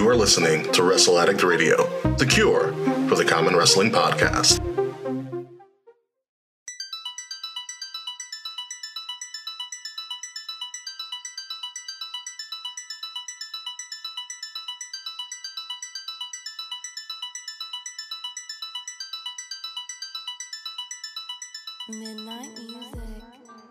You are listening to Wrestle Addict Radio, the cure for the common wrestling podcast.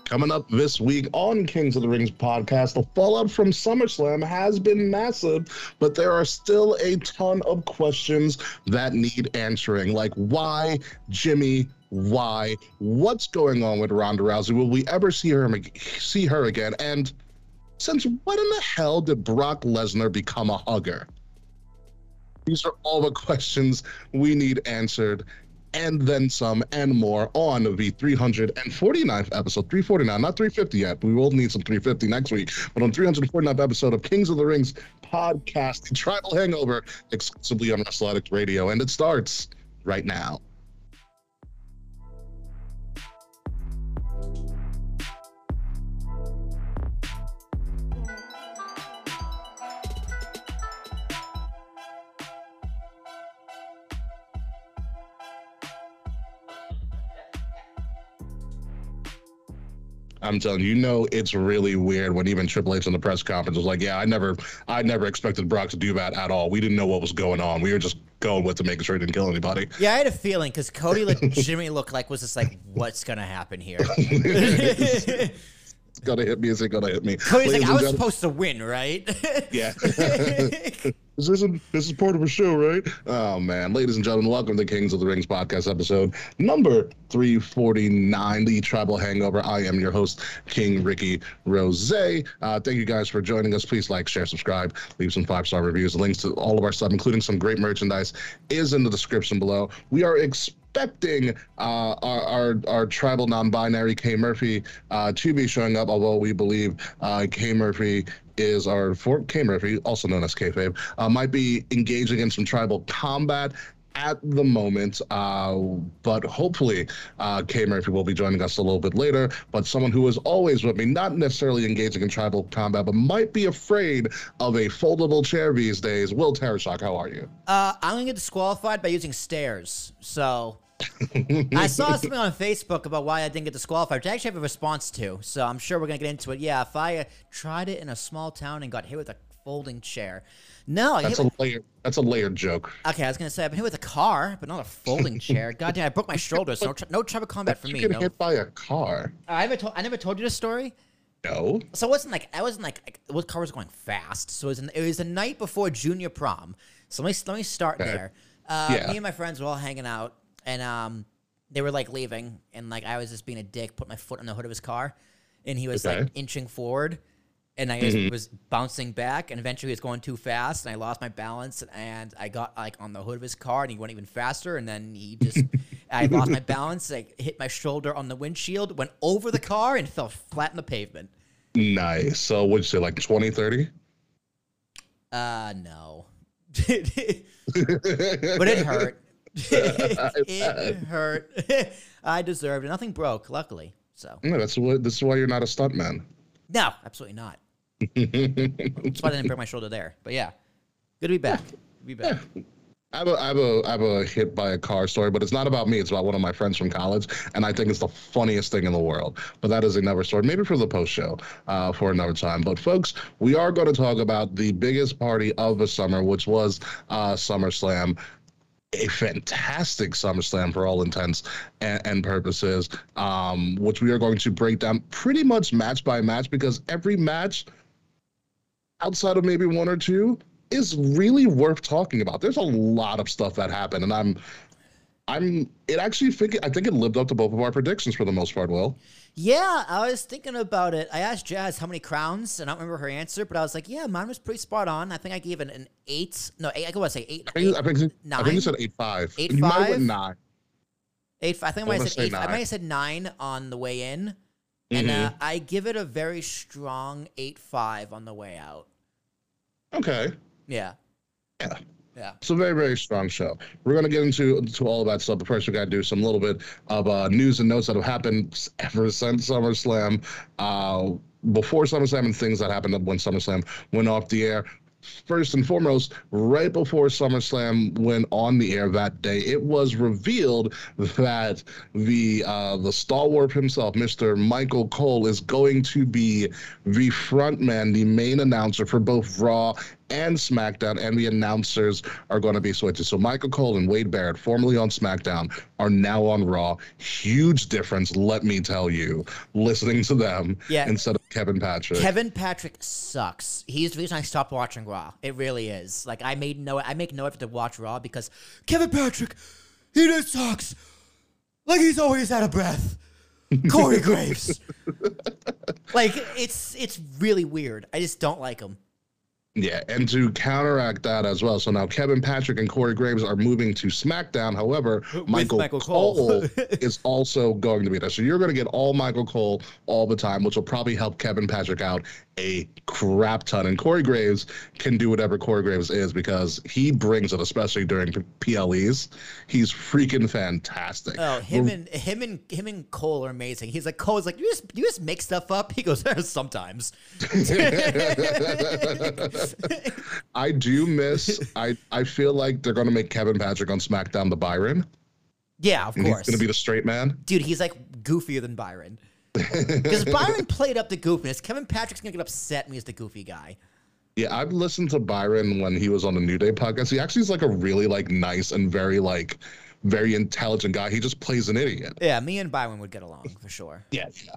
Coming up this week on Kings of the Rings podcast, the fallout from SummerSlam has been massive, but there are still a ton of questions that need answering. Like, why Jimmy? Why? What's going on with Ronda Rousey? Will we ever see her see her again? And since when in the hell did Brock Lesnar become a hugger? These are all the questions we need answered and then some and more on the 349th episode. 349 not 350 yet. We will need some 350 next week. But on 349th episode of kings of the rings podcast the tribal hangover exclusively on wrestle addict radio. And it starts right now I'm telling you, you know, it's really weird when even Triple H in the press conference was like, "Yeah, I never, I never expected Brock to do that at all. We didn't know what was going on. We were just going with to making sure he didn't kill anybody." Yeah, I had a feeling because Cody legitimately looked like was just like, "What's gonna happen here?" it's gonna hit me. Is it gonna hit me? Cody's like, "I was supposed to win, right?" yeah. this isn't this is part of a show, right? Oh man, ladies and gentlemen, welcome to Kings of the Rings podcast episode number 349, the Tribal Hangover. I am your host, King Ricky Rose. Uh, thank you guys for joining us. Please like, share, subscribe, leave some five star reviews. Links to all of our stuff, including some great merchandise, is in the description below. We are expecting uh, our, our, our tribal non-binary K Murphy uh, to be showing up, although we believe uh, K Murphy is our Fort Murphy, also known as Kayfabe, uh, might be engaging in some tribal combat at the moment, uh, but hopefully uh, K Murphy will be joining us a little bit later. But someone who is always with me, not necessarily engaging in tribal combat, but might be afraid of a foldable chair these days. Will Tarashak, how are you? Uh, I'm gonna get disqualified by using stairs. So I saw something on Facebook about why I didn't get disqualified, which I actually have a response to. So I'm sure we're gonna get into it. Yeah, if I uh, tried it in a small town and got hit with a folding chair. No, that's hit a with, layered. That's a layered joke. okay. I was gonna say I've been hit with a car, but not a folding chair. God damn, I broke my shoulder. So no, tr- no tribal combat for You me. get No. hit by a car. I never told. I never told you this story. No. So it wasn't like I wasn't like, like what car was going fast. So it was, it was the night before junior prom. So let me let me start Okay. there. Uh, Yeah. Me and my friends were all hanging out, and um, they were like leaving, and like I was just being a dick, put my foot on the hood of his car, and he was like inching forward, and I just was bouncing back, and eventually he was going too fast, and I lost my balance, and I got like on the hood of his car, and he went even faster, and then he just I lost my balance, like hit my shoulder on the windshield, went over the car, and fell flat in the pavement. Nice. So what'd you say, like 20, 30? Uh, no. but it hurt. it hurt. I deserved it. Nothing broke, luckily. So, No, that's what. This is why you're not a stuntman. no, absolutely not. That's why I didn't break my shoulder there. But yeah, good to be back. To be back. I have, a, I have a I have a hit by a car story, but it's not about me. It's about one of my friends from college, and I think it's the funniest thing in the world. But that is another story, maybe for the post show, uh, for another time. But folks, we are going to talk about the biggest party of the summer, which was uh, SummerSlam. A fantastic SummerSlam for all intents and, and purposes, um, which we are going to break down pretty much match by match because every match outside of maybe one or two is really worth talking about. There's a lot of stuff that happened, and I'm, I'm. It actually think I think it lived up to both of our predictions for the most part. Will Yeah, I was thinking about it. I asked Jazz how many crowns, and I don't remember her answer, but I was like, yeah, mine was pretty spot on. I think I gave it an eight. No, eight, I could say eight. I think I think, I think you said eight five. Eight you might have five? nine. Eight. I think I might have said eight. I might have said nine on the way in, and uh, I give it a very strong eight five on the way out. Okay. Yeah. Yeah. Yeah. It's a very, very strong show. We're going to get into to all of that stuff, but first we got to do some little bit of uh, news and notes that have happened ever since SummerSlam, uh, before SummerSlam, and things that happened when SummerSlam went off the air. first and foremost, right before SummerSlam went on the air that day, it was revealed that the uh, the stalwart himself, Mr. Michael Cole, is going to be the frontman, the main announcer for both Raw and SmackDown, and the announcers are going to be switches. So Michael Cole and Wade Barrett, formerly on SmackDown, are now on Raw. Huge difference, let me tell you, listening to them Yeah. instead of Kevin Patrick. Kevin Patrick sucks. He's the reason I stopped watching Raw. It really is. Like I made no, I make no effort to watch Raw because Kevin Patrick, he just sucks. Like he's always out of breath. Corey Graves. like it's it's really weird. I just don't like him. Yeah, and to counteract that as well. So now Kevin Patrick and Corey Graves are moving to SmackDown. However, Michael, Michael Cole. Cole, is also going to be there. So you're going to get all Michael Cole all the time, which will probably help Kevin Patrick out a crap ton. And Corey Graves can do whatever Corey Graves is because he brings it, especially during PLEs. He's freaking fantastic. Oh, him and him and him and Cole are amazing. He's like Cole's like you just you just make stuff up. He goes sometimes. I do miss. I I feel like they're going to make Kevin Patrick on SmackDown the Byron. Yeah, of And he's going to be the straight man. Dude, he's like goofier than Byron. Because Byron played up the goofiness. Kevin Patrick's gonna get upset when he's the goofy guy. Yeah, I've listened to Byron when he was on the New Day podcast. He actually is like a really like nice and very like very intelligent guy. He just plays an idiot. Yeah, me and Byron would get along for sure. Yeah, yeah.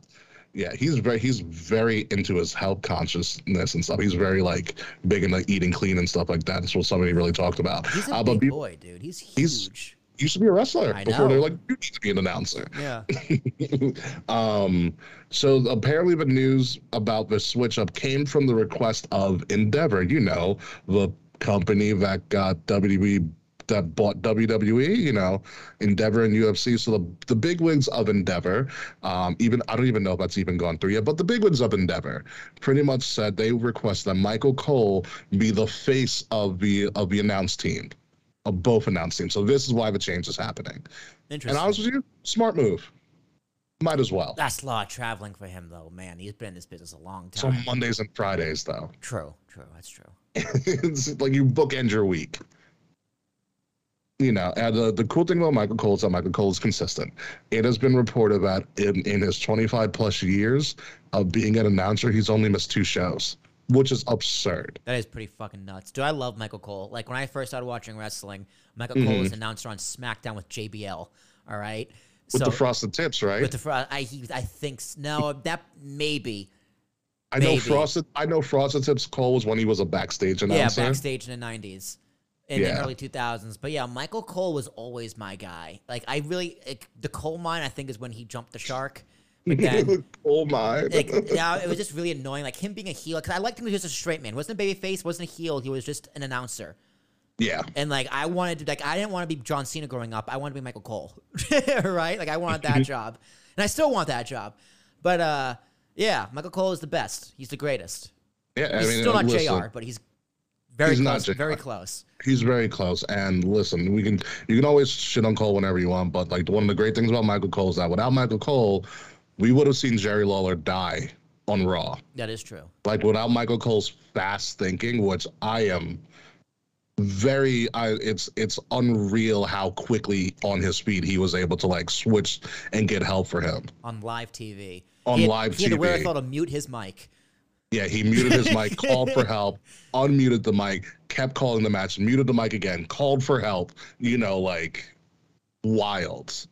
Yeah, he's very he's very into his health consciousness and stuff. He's very like big into eating clean and stuff like that. That's what somebody really talked about. He's a Uh, big be- boy, dude. He's he's- huge. he used to be a wrestler I before they're like you need to be an announcer. Yeah. um, so apparently the news about the switch up came from the request of Endeavor, you know, the company that got WWE that bought WWE, you know, Endeavor and UFC. So the the bigwigs of Endeavor, um, even I don't even know if that's even gone through yet, but the big bigwigs of Endeavor pretty much said they request that Michael Cole be the face of the of the announced team. Of both announced teams. So this is why the change is happening. Interesting. And Interesting. honest with you, smart move. Might as well. That's a lot of traveling for him, though. Man, he's been in this business a long time. So. Mondays and Fridays, though. True, true. That's true. it's like you bookend your week. You know, and the, the cool thing about Michael Cole is that Michael Cole is consistent. It has been reported that in, in his 25 plus years of being an announcer, he's only missed two shows, which is absurd. That is pretty fucking nuts. Dude, I love Michael Cole. Like when I first started watching wrestling, Michael Cole Mm-hmm. was an announcer on SmackDown with JBL. All right. With so the frosted tips, right? with the fr- I he, I think no that maybe I know frosted. I know frosted tips. Cole was when he was a backstage announcer. Yeah, backstage in the '90s, in the early 2000s. But yeah, Michael Cole was always my guy. Like I really, like, the coal mine I think is when he jumped the shark. But then, oh my! like, yeah, it was just really annoying. Like him being a heel, because I liked him. He was just a straight man. wasn't a baby face. wasn't a heel. He was just an announcer. yeah, And like I wanted to, like I didn't want to be John Cena growing up. I wanted to be Michael Cole, right? Like I wanted that job, and I still want that job. But uh, yeah, Michael Cole is the best. He's the greatest. yeah. He's I mean, still not listen, Jr., but he's very He's not close. Very close. He's very close. And listen, we can you can always shit on Cole whenever you want, but like one of the great things about Michael Cole is that without Michael Cole, we would have seen Jerry Lawler die on Raw. That is true. Like without Michael Cole's fast thinking, which I am very I it's it's unreal how quickly on his feet he was able to like switch and get help for him. on live TV. On he had, live he had the TV. wherewithal to mute his mic. Yeah, he muted his mic, called for help, unmuted the mic, kept calling the match, muted the mic again, called for help. You know, like wild,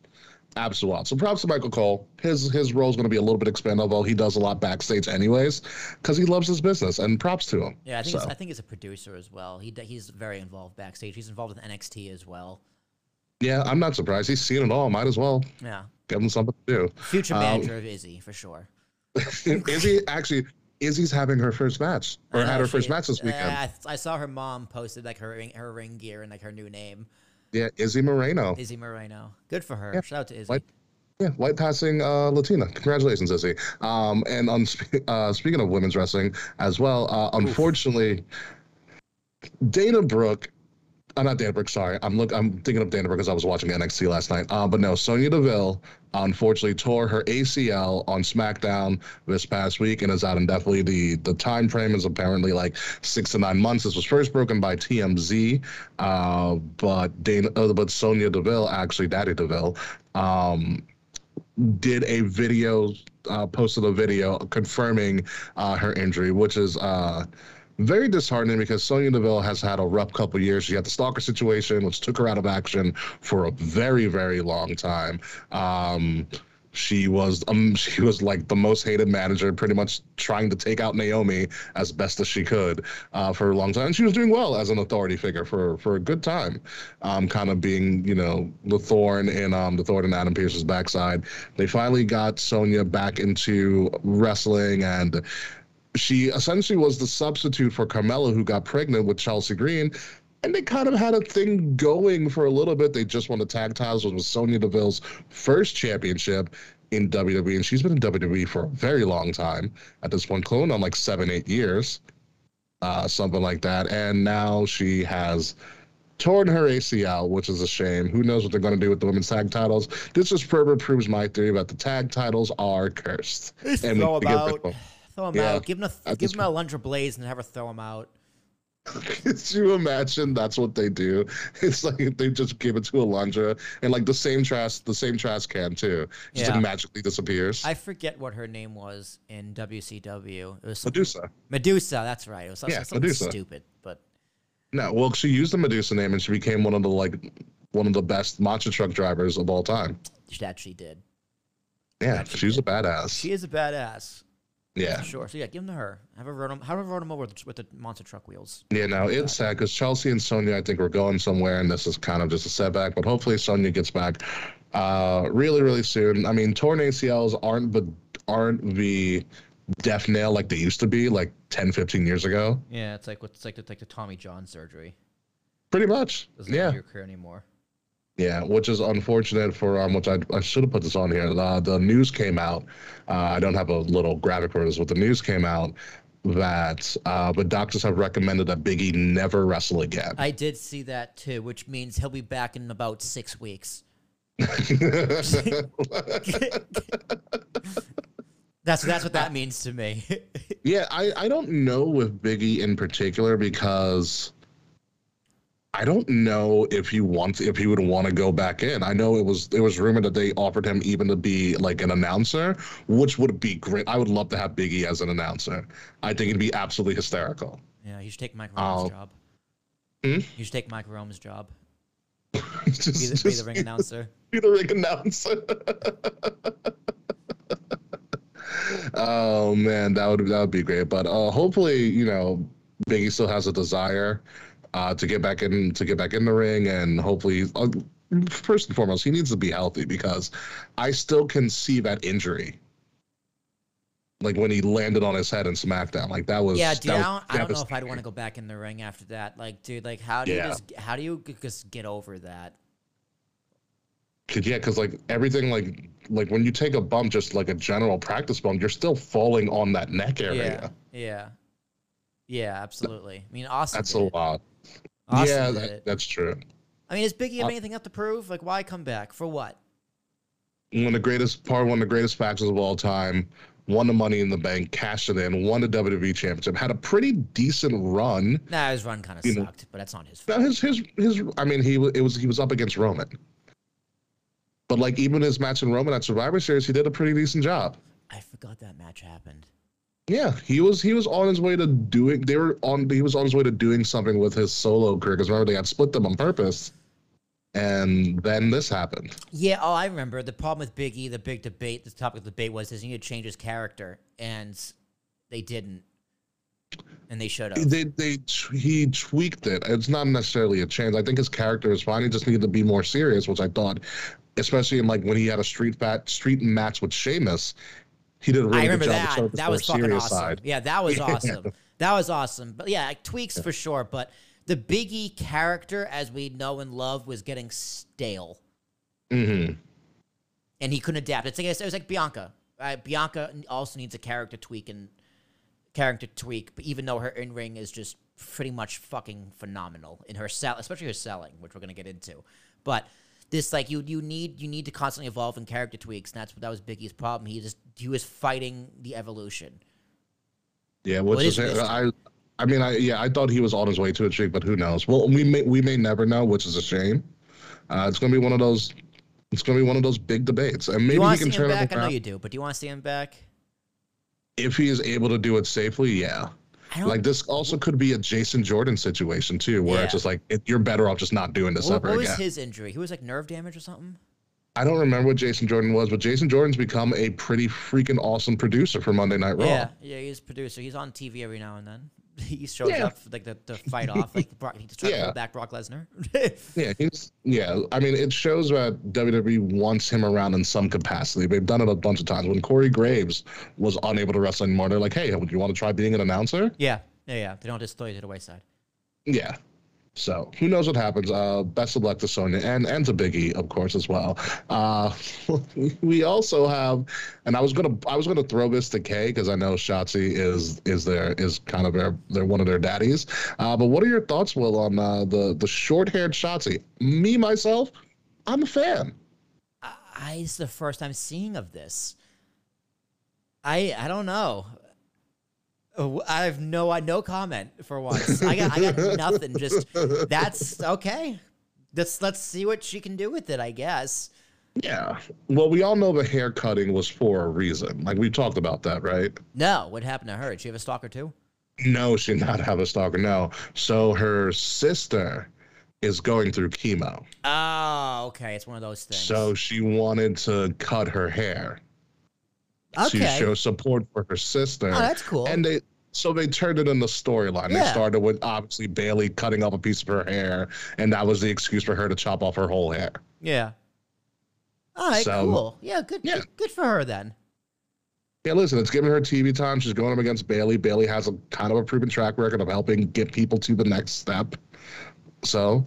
absolute wild. So props to Michael Cole. His his role is going to be a little bit expanded, although he does a lot backstage anyways, because he loves his business. And props to him. Yeah, I think So, he's, I think he's a producer as well. He he's very involved backstage. He's involved with NXT as well. yeah, I'm not surprised. He's seen it all. Might as well Yeah, give him something to do. future Um, manager of Izzy for sure. Izzy actually Izzy's having her first match or I had her she- first match this weekend. Uh, I, I saw her mom posted like her ring, her ring gear and like her new name, yeah, Izzy Moreno. Izzy Moreno. Good for her. Yeah, Shout out to Izzy. White, yeah, white passing uh, Latina. Congratulations, Izzy. Um, and on uh, speaking of women's wrestling as well, uh, unfortunately, Dana Brooke I'm not Dana Brooke. Sorry, I'm look. I'm thinking of Dana Brooke because I was watching NXT last night. Uh, but no, Sonya Deville unfortunately tore her ACL on SmackDown this past week and is out indefinitely. The the time frame is apparently like six to nine months. This was first broken by TMZ, uh, but Dana, uh, but Sonya Deville actually, Daddy Deville, um, did a video, uh, posted a video confirming uh, her injury, which is. Very disheartening because Sonya Deville has had a rough couple years. She had the stalker situation, which took her out of action for a very, very long time. Um, she was um she was like the most hated manager, pretty much trying to take out Naomi as best as she could uh, for a long time. And she was doing well as an authority figure for for a good time, um, kind of being you know the thorn in um the thorn in Adam Pearce's backside. They finally got Sonya back into wrestling and she essentially was the substitute for Carmella, who got pregnant with Chelsea Green. And they kind of had a thing going for a little bit. They just won the tag titles, which was Sonya Deville's first championship in WWE. And she's been in WWE for a very long time at this point, clone on like seven, eight years, uh, something like that. And now she has torn her ACL, which is a shame. Who knows what they're going to do with the women's tag titles? This just further proves my theory that the tag titles are cursed. It's And all about- Throw him Yeah, out. Give him a give him a Alundra Blayze and have her throw him out. Could you imagine that's what they do? It's like they just give it to Alundra and like the same trash, the same trash can too. Just Yeah. like magically disappears. I forget what her name was in WCW. It was Medusa. Medusa. That's right. It was something, Yeah, something Medusa. stupid, but No, well, she used the Medusa name and she became one of the like one of the best monster truck drivers of all time. that she did. Yeah, That she she's a badass. She is a badass. Yeah, sure. So yeah, give him to her. Have her run him. Have her run him over with, with the monster truck wheels. yeah. No, it's sad because Chelsea and Sonya, I think, were going somewhere, and this is kind of just a setback. But hopefully, Sonya gets back uh, really, really soon. I mean, torn ACLs aren't but aren't the death nail like they used to be, like 10, 15 years ago. Yeah, it's like what's like the, like the Tommy John surgery. Pretty much. Doesn't yeah. your career anymore. Yeah, which is unfortunate for um, which I, I should have put this on here. Uh, the news came out. Uh, I don't have a little graphic for this, but the news came out that uh, the doctors have recommended that Biggie never wrestle again. I did see that too, which means he'll be back in about six weeks. That's that's what that means to me. yeah, I, I don't know with Biggie in particular because I don't know if he wants if he would want to go back in. I know it was it was rumored that they offered him even to be like an announcer, which would be great. I would love to have Biggie as an announcer. I think it'd be absolutely hysterical. yeah, you should take Mike Rome's Oh. job. Hmm? You should take Mike Rome's job. just, Be the, be the ring announcer. be the ring announcer. oh man, that would that would be great. But uh, hopefully, you know, Biggie still has a desire uh, to get back in to get back in the ring, and hopefully, uh, first and foremost, he needs to be healthy because I still can see that injury. Like when he landed on his head in SmackDown, like that was Yeah, dude, I don't, I don't know if I'd want to go back in the ring after that. Like, dude, like, how do you just how do you just get over that? Cause yeah, cause like everything, like like when you take a bump, just like a general practice bump, you're still falling on that neck area. Yeah, yeah, yeah, absolutely. I mean, Austin. That's did a lot. Austin yeah, that, that's true. I mean, does Biggie have anything left to prove? Like, why come back for what? One of the greatest part, one of the greatest factors of all time. Won the Money in the Bank, cashed it in, won the WWE Championship, had a pretty decent run. Nah, his run kind of You know- sucked, but that's not his Now fault. his his his. I mean, he it was he was up against Roman, but like even his match in Roman at Survivor Series, he did a pretty decent job. I forgot that match happened. Yeah, he was he was on his way to doing. They were on. He was on his way to doing something with his solo career because remember they had split them on purpose, and then this happened. Yeah, oh, I remember. The problem with Biggie, the big debate, the topic of the debate was, is he need to change his character, and they didn't, and they showed up. They they he tweaked it. It's not necessarily a change. I think his character is fine. He just needed to be more serious, which I thought, especially in like when he had a street fat street match with Sheamus, he did a really I remember good job that. That was fucking awesome. side. Yeah, that was Yeah. awesome. That was awesome. But yeah, like, tweaks for sure. But the Biggie character, as we know and love, was getting stale, hmm and he couldn't adapt. It's like it was like Bianca. Right? Bianca also needs a character tweak and character tweak. But even though her in ring is just pretty much fucking phenomenal in her sell, especially her selling, which we're gonna get into. But this like you you need you need to constantly evolve in character tweaks, and that's what that was Biggie's problem. He just he was fighting the evolution. Yeah, which is, is. I. I mean, I yeah, I thought he was on his way to a streak, but who knows? Well, we may we may never know, which is a shame. Uh, it's gonna be one of those. It's gonna be one of those big debates, and maybe you he can see him turn back? I know you do, but do you want to see him back? if he is able to do it safely. Yeah. Like this also could be a Jason Jordan situation too, where Yeah. it's just like it, you're better off just not doing this what, ever what was again. his injury? He was like nerve damage or something. I don't remember what Jason Jordan was, but Jason Jordan's become a pretty freaking awesome producer for Monday Night Raw. Yeah, yeah, he's a producer. He's on TV every now and then. He shows Yeah. up like the, the fight off, like Brock, he's trying to Yeah. pull back Brock Lesnar. Yeah, he's yeah. I mean, it shows that WWE wants him around in some capacity. They've done it a bunch of times. When Corey Graves was unable to wrestle anymore, they're like, "Hey, would you want to try being an announcer?" yeah, yeah, yeah. They don't just throw you to the wayside. Yeah. So who knows what happens? Uh, best of luck to Sonya and and to Biggie, of course, as well. Uh, we also have, and I was gonna I was gonna throw this to Kay because I know Shotzi is is their is kind of their they're one of their daddies. Uh, but what are your thoughts, Will, on uh, the the short haired Shotzi? Me myself, I'm a fan. I, it's the first time seeing of this. I I don't know. I have no I no comment for once. I got I got nothing. Just that's okay. Let's let's see what she can do with it. I guess. Yeah. Well, we all know the hair cutting was for a reason. Like we talked about that, right? No, what happened to her? Did she have a stalker too? No, she did not have a stalker. No. So her sister is going through chemo. Oh, okay. It's one of those things. So she wanted to cut her hair to show support for her sister. Oh, that's cool. And they so they turned it into storyline. They started with obviously Bayley cutting off a piece of her hair, and that was the excuse for her to chop off her whole hair. Yeah. All right, So- cool. Yeah, good, Yeah. good. Good for her then. Yeah, listen, it's giving her TV time. She's going up against Bayley. Bayley has a kind of a proven track record of helping get people to the next step. So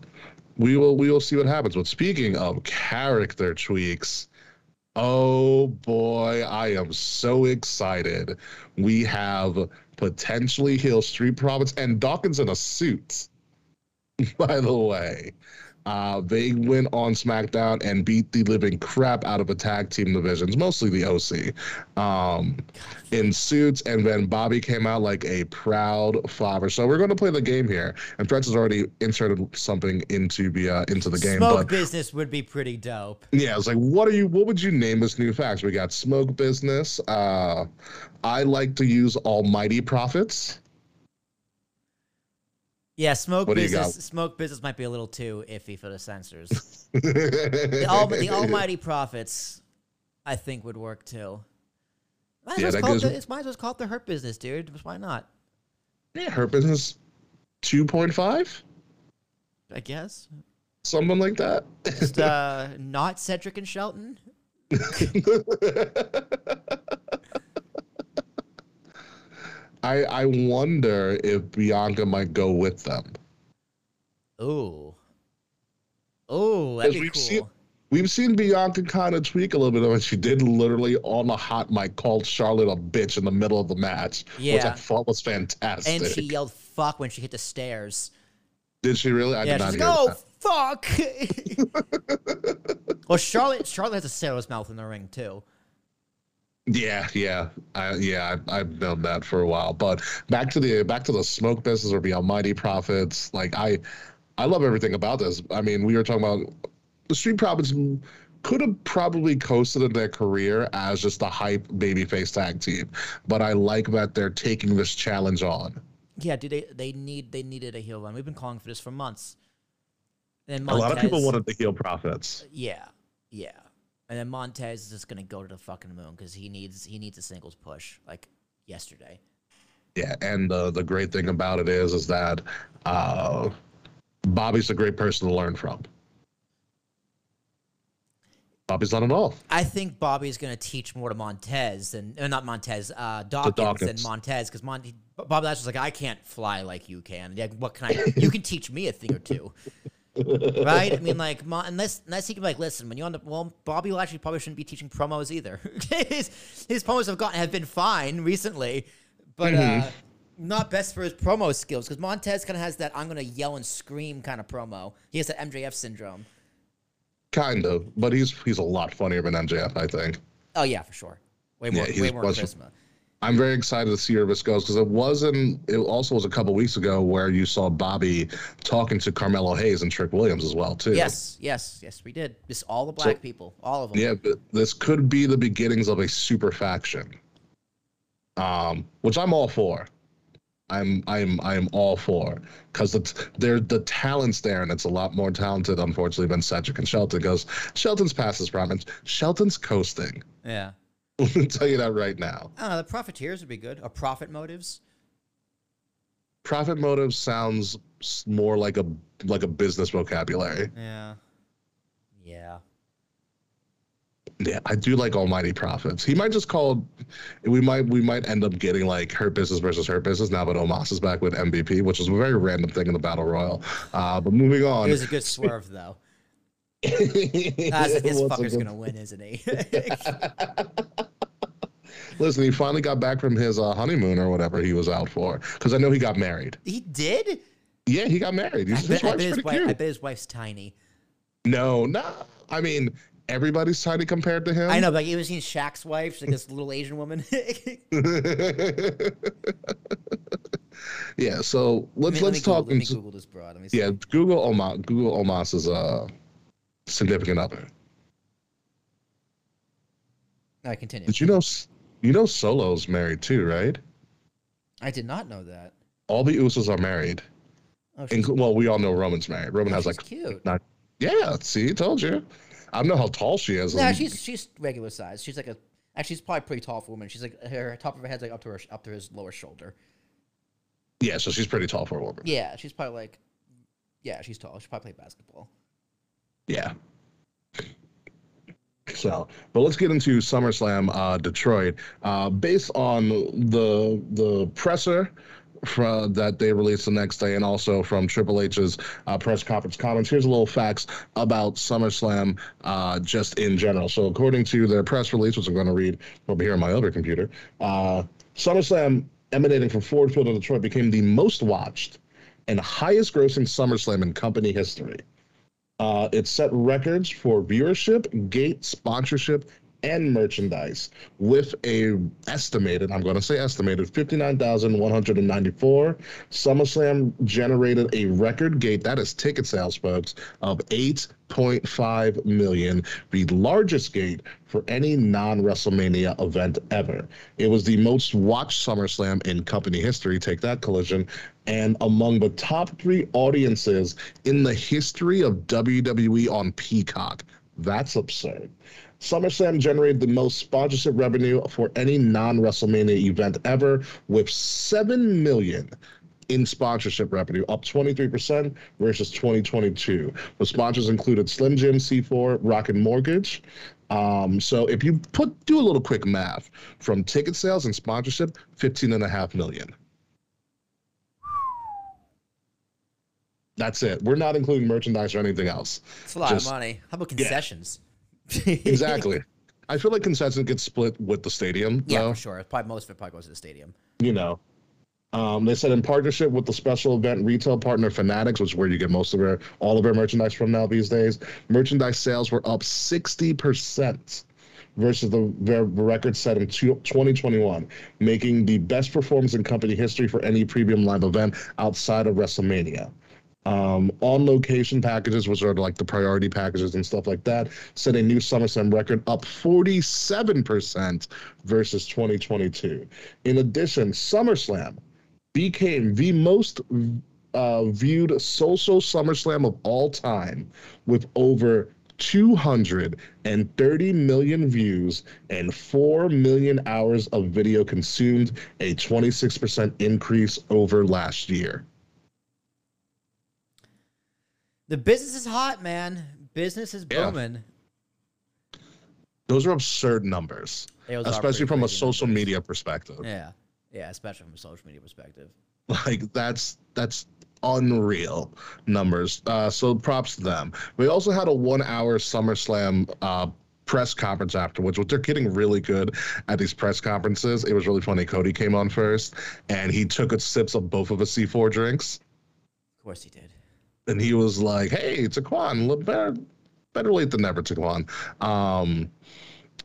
we will we will see what happens. But speaking of character tweaks, oh boy, I am so excited. We have potentially Hill Street Profits and Dawkins in a suit. By the way. Uh, they went on SmackDown and beat the living crap out of the tag team divisions, mostly the OC, um, in suits. And then Bobby came out like a proud father. So we're going to play the game here. And French has already inserted something into the uh, into the game. Smoke but business would be pretty dope. yeah, it's like, what are you? What would you name this new fact? We got smoke business. Uh, I like to use Almighty Profits. Yeah, smoke What business. Smoke business might be a little too iffy for the censors. the, the almighty profits, I think, would work too. Might as, Yeah, well call it gives- the, it's might as well call it the hurt business, dude. Why not? yeah, hurt business, two point five, I guess. Someone like that. Just uh, not Cedric and Shelton. I I wonder if Bianca might go with them. Ooh. Oh, that'd be we've cool. seen- We've seen Bianca kind of tweak a little bit of it. She did literally on the hot mic called Charlotte a bitch in the middle of the match, which I thought was fantastic. and she yelled "fuck" when she hit the stairs. did she really? I yeah, did not she's hear like, that. "Oh fuck." well, Charlotte Charlotte has a sailor's mouth in the ring too. Yeah, yeah, I, yeah. I, I've known that for a while. But back to the back to the smoke business or the Almighty Profits. Like I, I love everything about this. I mean, we were talking about the Street Profits could have probably coasted in their career as just a hype babyface tag team, but I like that they're taking this challenge on. Yeah, do they they need they needed a heel run. We've been calling for this for months. And A lot of people wanted the heel Profits. Yeah, yeah. And then Montez is just gonna go to the fucking moon because he needs he needs a singles push like yesterday. Yeah, and uh, the great thing about it is, is that uh, Bobby's a great person to learn from. Bobby's done it all. I think Bobby's gonna teach more to Montez than uh, not Montez, uh, Dawkins, than Montez because Mon- Bobby Lashley's like I can't fly like you can. Yeah, what can I? you can teach me a thing or two. Right? I mean, like, unless unless he can be like, listen, when you're on the well, Bobby Lashley probably shouldn't be teaching promos either. his his promos have gotten have been fine recently, but uh, not best for his promo skills because Montez kind of has that I'm gonna yell and scream kind of promo. He has that MJF syndrome. Kind of, but he's he's a lot funnier than MJF, I think. Oh yeah, for sure. Way more, Yeah, way more charisma. I'm very excited to see where this goes because it wasn't. It also was a couple weeks ago where you saw Bobby talking to Carmelo Hayes and Trick Williams as well too. Yes, yes, yes, we did. This all the black people, all of them. Yeah, but this could be the beginnings of a super faction. Um, which I'm all for. I'm I'm I'm all for because it's there the talents there and it's a lot more talented unfortunately than Cedric and Shelton because Shelton's past his prime and Shelton's coasting. Yeah. I'll tell you that right now. I don't know. The profiteers would be good. Or profit motives. Profit motives sounds more like a like a business vocabulary. Yeah. Yeah. Yeah, I do like Almighty Profits. He might just call. We might we might end up getting like Hurt Business versus Hurt Business now, but Omos is back with MVP, which is a very random thing in the Battle Royal. Uh, but moving on. It was a good swerve though. This it was a fucker's gonna win, isn't he? Listen, he finally got back from his uh, honeymoon or whatever he was out for, because I know he got married. he did. Yeah, he got married. I bet, his I, wife's bet his wife, I bet his wife's tiny. No, no. I mean, everybody's tiny compared to him. I know, but you ever seen Shaq's wife? She's like this little Asian woman. yeah. So let's Let me- let me let's Google- talk. Let me Google this broad. Let me see. Yeah, Google Omos. Google Omos is a significant other. Right, continue. Did you know? You know, Solo's married too, right? I did not know that. All the Usos are married. Oh, well, we all know Roman's married. Roman oh, has she's like, cute. not. Yeah, see, told you. I don't know how tall she is. Nah, and- she's she's regular size. She's like a actually she's probably pretty tall for a woman. She's like her top of her head's like up to her up to his lower shoulder. yeah, so she's pretty tall for a woman. Yeah, she's probably like yeah, she's tall. She probably play basketball. Yeah. So, but let's get into SummerSlam uh, Detroit. Uh, based on the the presser fra- that they released the next day, and also from Triple H's uh, press conference comments, here's a little facts about SummerSlam uh, just in general. So, according to their press release, which I'm going to read over here on my other computer, uh, SummerSlam emanating from Ford Field in Detroit became the most watched and highest grossing SummerSlam in company history. Uh, it set records for viewership, gate, sponsorship, and merchandise with a estimated, I'm going to say estimated, 59,194. SummerSlam generated a record gate, that is ticket sales, folks, of 8.5 million, the largest gate for any non-WrestleMania event ever. It was the most watched SummerSlam in company history, take that collision, and among the top three audiences in the history of WWE on Peacock. That's absurd. SummerSlam generated the most sponsorship revenue for any non-WrestleMania event ever, with seven million in sponsorship revenue, up 23% versus 2022. The sponsors included Slim Jim, C4, Rocket Mortgage. Um, so if you put do a little quick math from ticket sales and sponsorship, 15 and a half million. That's it. We're not including merchandise or anything else. It's a lot Just- of money. How about concessions? Exactly. I feel like concessions gets split with the stadium, yeah, though. for sure. Probably most of it probably goes to the stadium. You know. Um, they said in partnership with the special event retail partner Fanatics, which is where you get most of their all of their merchandise from now these days, merchandise sales were up 60% versus the their record set in two- 2021, making the best performance in company history for any premium live event outside of WrestleMania. Um, on location packages, which are like the priority packages and stuff like that, set a new SummerSlam record up 47% versus 2022. In addition, SummerSlam became the most uh, viewed social SummerSlam of all time with over 230 million views and 4 million hours of video consumed, a 26% increase over last year. The business is hot, man. Business is Yeah. booming. Those are absurd numbers, especially from a social numbers. media perspective. Yeah, yeah, especially from a social media perspective. Like that's that's unreal numbers. Uh, so props to them. We also had a one-hour SummerSlam uh, press conference afterwards, which they're getting really good at these press conferences. It was really funny. Cody came on first, and he took a sips of both of his C4 drinks, Of course he did. And he was like, "Hey, Taquan, better, better late than never, Taquan." Um,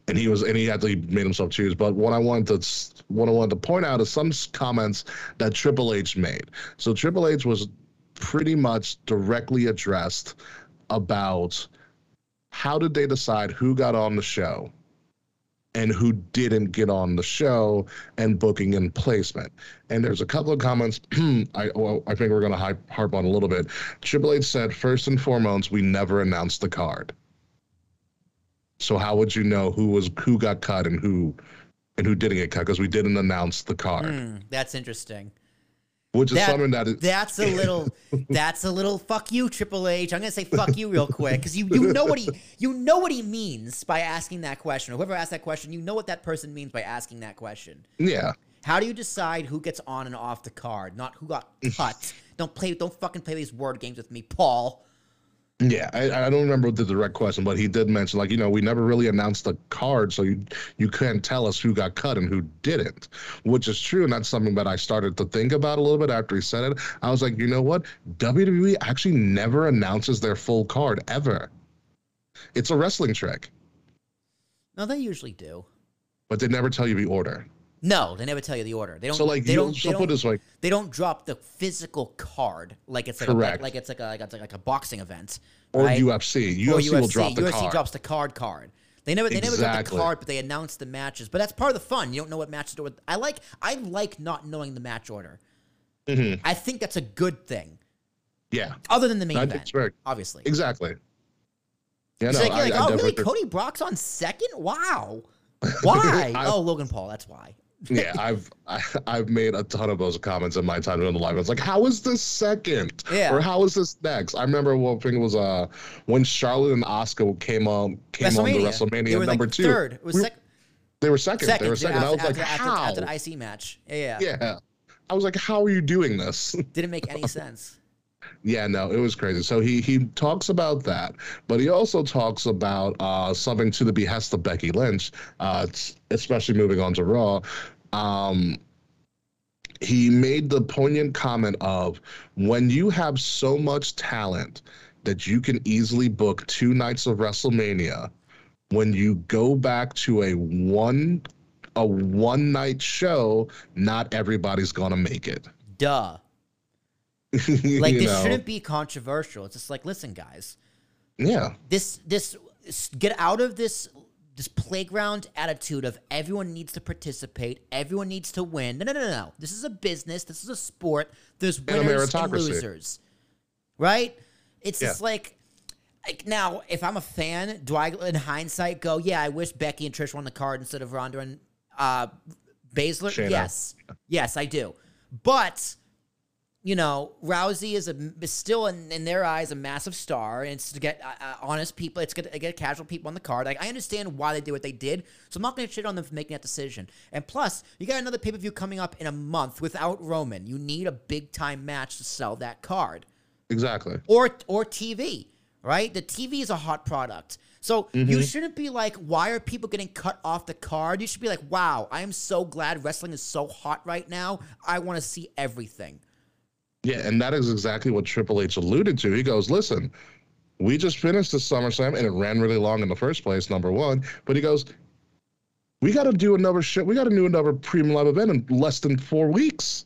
and he was, and he had to made himself choose. But what I wanted to, what I wanted to point out is some comments that Triple H made. So Triple H was pretty much directly addressed about how did they decide who got on the show and who didn't get on the show and booking and placement. And there's a couple of comments I well, I think we're going to harp on a little bit. Triple H said first and foremost, we never announced the card. So how would you know who was who got cut and who and who didn't get cut because we didn't announce the card, Hmm, that's interesting. Which is That- that is That's a little. that's a little. Fuck you, Triple H. I'm gonna say fuck you real quick because you you know what he you know what he means by asking that question. Or whoever asked that question, you know what that person means by asking that question. yeah. How do you decide who gets on and off the card, not who got cut? don't play. Don't fucking play these word games with me, Paul. Yeah, I, I don't remember the direct question, but he did mention like you know we never really announced the card, so you you can't tell us who got cut and who didn't, which is true, and that's something that I started to think about a little bit after he said it. I was like, you know what, WWE actually never announces their full card ever. It's a wrestling trick, No, they usually do. but they never tell you the order. No, they never tell you the order. They don't. So like they don't. They don't, this they don't drop the physical card like it's like a, Correct. like, like it's like a like it's like a boxing event. or right? UFC, UFC, or will drop the UFC card. drops the card card. They never they never drop the card, but they announce the matches. But that's part of the fun. You don't know what matches to. I like I like not knowing the match order. Mhm. I think that's a good thing, Yeah, other than the main I event, very obviously. exactly. Yeah, no, like, I, like, I oh, really? definitely- Cody Brock's on second? Wow. Why? I- oh, Logan Paul. That's why. Yeah, I've I, I've made a ton of those comments in my time doing the live. I was like, how is this second? Yeah. Or how is this next? I remember one thing was uh when Charlotte and Oscar came on came on the WrestleMania number like two. third. It was We- sec- They were second. second. They were second. After, I was like, after, after, how? after the IC match. Yeah, yeah. yeah. I was like, how are you doing this? Didn't make any sense. Yeah, no, it was crazy. So he he talks about that, but he also talks about uh, something to the behest of Becky Lynch, uh, especially moving on to Raw. Um, he made the poignant comment of when you have so much talent that you can easily book two nights of WrestleMania, when you go back to a one a one night show, not everybody's gonna make it. Duh. Like this know? shouldn't be controversial. It's just like, listen, guys, Yeah. this this get out of this this playground attitude of everyone needs to participate, everyone needs to win. No, no, no, no. This is a business. This is a sport. There's winners and, meritocracy. losers, right? It's Yeah. just like. Like now, if I'm a fan, do I, in hindsight, go, "Yeah, I wish Becky and Trish won the card instead of Ronda and uh, Baszler"? Yes, yes, I do. But you know, Rousey is, a, is still in, in their eyes a massive star, and it's to get uh, uh, honest people. It's to get casual people on the card. Like I understand why they did what they did, so I'm not going to shit on them for making that decision. And plus, you got another pay per view coming up in a month without Roman. You need a big time match to sell that card, Exactly. or or TV. Right, the TV is a hot product. So you shouldn't be like, why are people getting cut off the card? You should be like, wow, I am so glad wrestling is so hot right now. I want to see everything. Yeah, and that is exactly what Triple H alluded to. He goes, listen, we just finished the SummerSlam and it ran really long in the first place, number one. But he goes, we got to do another shit. We got to do another premium live event in less than four weeks.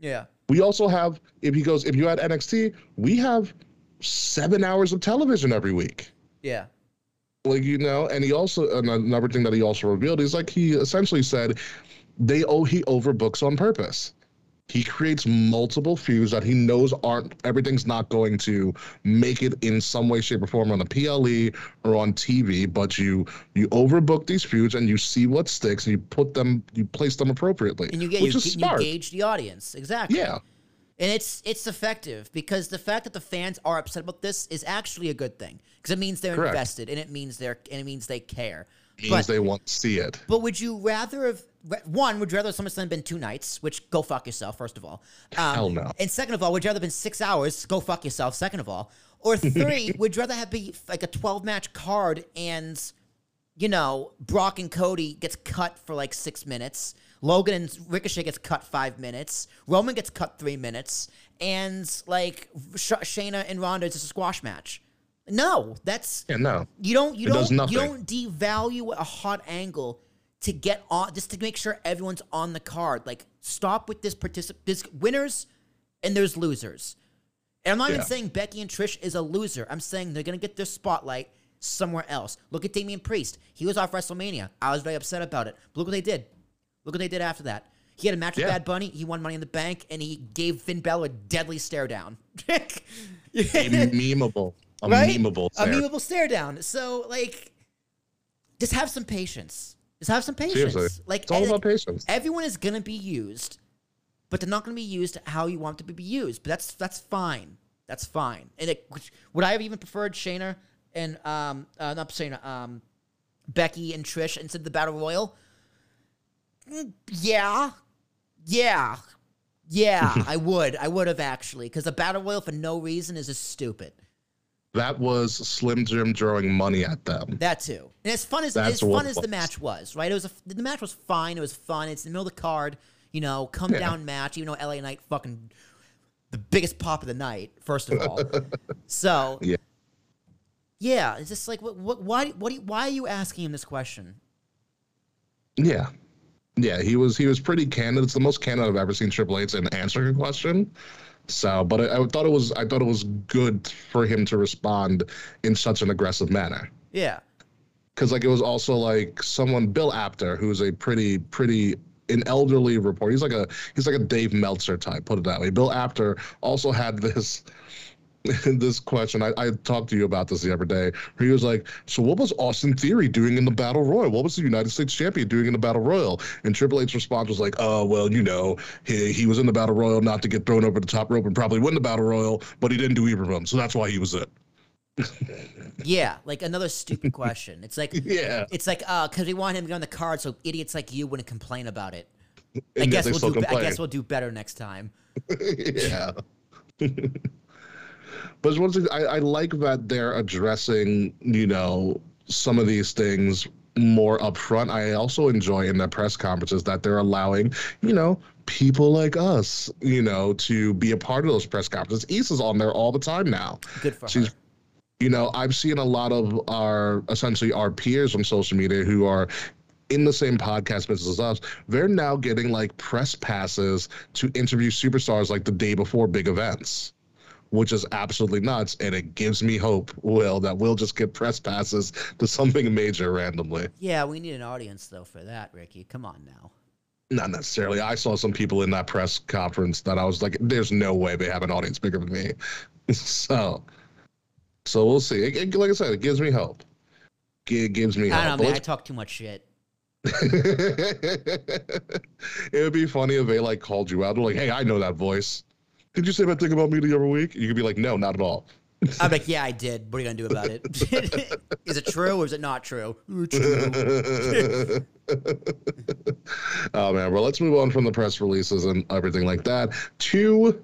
Yeah. We also have, if he goes, if you add NXT, we have seven hours of television every week. Yeah. Like, you know, and he also, another thing that he also revealed is like he essentially said they oh he overbooks on purpose. He creates multiple feuds that he knows aren't everything's not going to make it in some way, shape, or form on the PLE or on TV, but you you overbook these feuds and you see what sticks and you put them you place them appropriately. and you get which you, is you smart. gauge the audience exactly. Yeah. and it's it's effective because the fact that the fans are upset about this is actually a good thing because it means they're Correct. invested and it means they're and it means they care. Means But they want to see it. but would you rather have one? Would you rather SummerSlam been two nights? Which go fuck yourself. First of all, um, Hell no. And second of all, would you rather been six hours? Go fuck yourself. Second of all, or three? would you rather have be like a twelve match card and you know, Brock and Cody gets cut for like six minutes. Logan and Ricochet gets cut five minutes. Roman gets cut three minutes, and like Sh- Shayna and Ronda is just a squash match. No, that's Yeah, no. you don't you It don't you don't devalue a hot angle to get on just to make sure everyone's on the card. Like stop with this particip this winners and there's losers. And I'm not even saying Becky and Trish is a loser. I'm saying they're gonna get their spotlight somewhere else. Look at Damian Priest. He was off WrestleMania. I was very upset about it. But look what they did. Look what they did after that. He had a match with Yeah. Bad Bunny. He won Money in the Bank, and he gave Finn Balor a deadly stare down. A memeable. A right? memeable. A stare. memeable stare down. So like, just have some patience. Just have some patience. Seriously. Like It's all about patience. Everyone is gonna be used, but they're not gonna be used how you want them to be used. But that's that's fine. That's fine. And it, would I have even preferred Shayna and um uh, not Shayna um Becky and Trish instead of the Battle Royal? Mm, Yeah, yeah, yeah. I would. I would have actually because the Battle Royal for no reason is just stupid. That was Slim Jim throwing money at them. That too. And as fun as That's as fun as the match was, right? It was a, the match was fine. It was fun. It's in the middle of the card. You know, come Yeah. down match. Even though LA Knight fucking the biggest pop of the night. First of all, so Yeah. yeah, it's just like what what why what do you, why are you asking him this question? Yeah. Yeah, he was he was pretty candid. It's the most candid I've ever seen Triple H in answering a question. So, but I, I thought it was I thought it was good for him to respond in such an aggressive manner. Yeah, Because like it was also like someone Bill Apter, who's a pretty pretty an elderly reporter. He's like a he's like a Dave Meltzer type. Put it that way. Bill Apter also had this this question. I, I talked to you about this the other day. Where he was like, "So what was Austin Theory doing in the Battle Royal? What was the United States Champion doing in the Battle Royal?" And Triple H's response was like, "Oh well, you know, he he was in the Battle Royal not to get thrown over the top rope and probably win the Battle Royal, but he didn't do either of them, so that's why he was it." yeah, like another stupid question. It's like Yeah. it's like uh because we want him to on the card so idiots like you wouldn't complain about it. I And guess we'll do. I guess we'll do better next time. yeah. But once I, I like that they're addressing, you know, some of these things more upfront. I also enjoy in the press conferences that they're allowing, you know, people like us, you know, to be a part of those press conferences. Issa's on there all the time now. Good for She's her. you know, I've seen a lot of our essentially our peers on social media who are in the same podcast business as us. They're now getting like press passes to interview superstars like the day before big events, which is absolutely nuts. And it gives me hope, Will, that we'll just get press passes to something major randomly. Yeah, we need an audience though for that, Ricky. Come on now. Not necessarily. I saw some people in that press conference that I was like, there's no way they have an audience bigger than me. so, so we'll see. It, it- like I said, it gives me hope. It gives me hope. I hope. don't know, man. I talk too much shit. it would be funny if they like called you out. They're like, "Hey, I know that voice. Did you say that thing about me the other week?" You could be like, "No, not at all." I'm like, yeah, I did. What are you gonna do about it? is it true or is it not true? True. oh man, well, let's move on from the press releases and everything like that to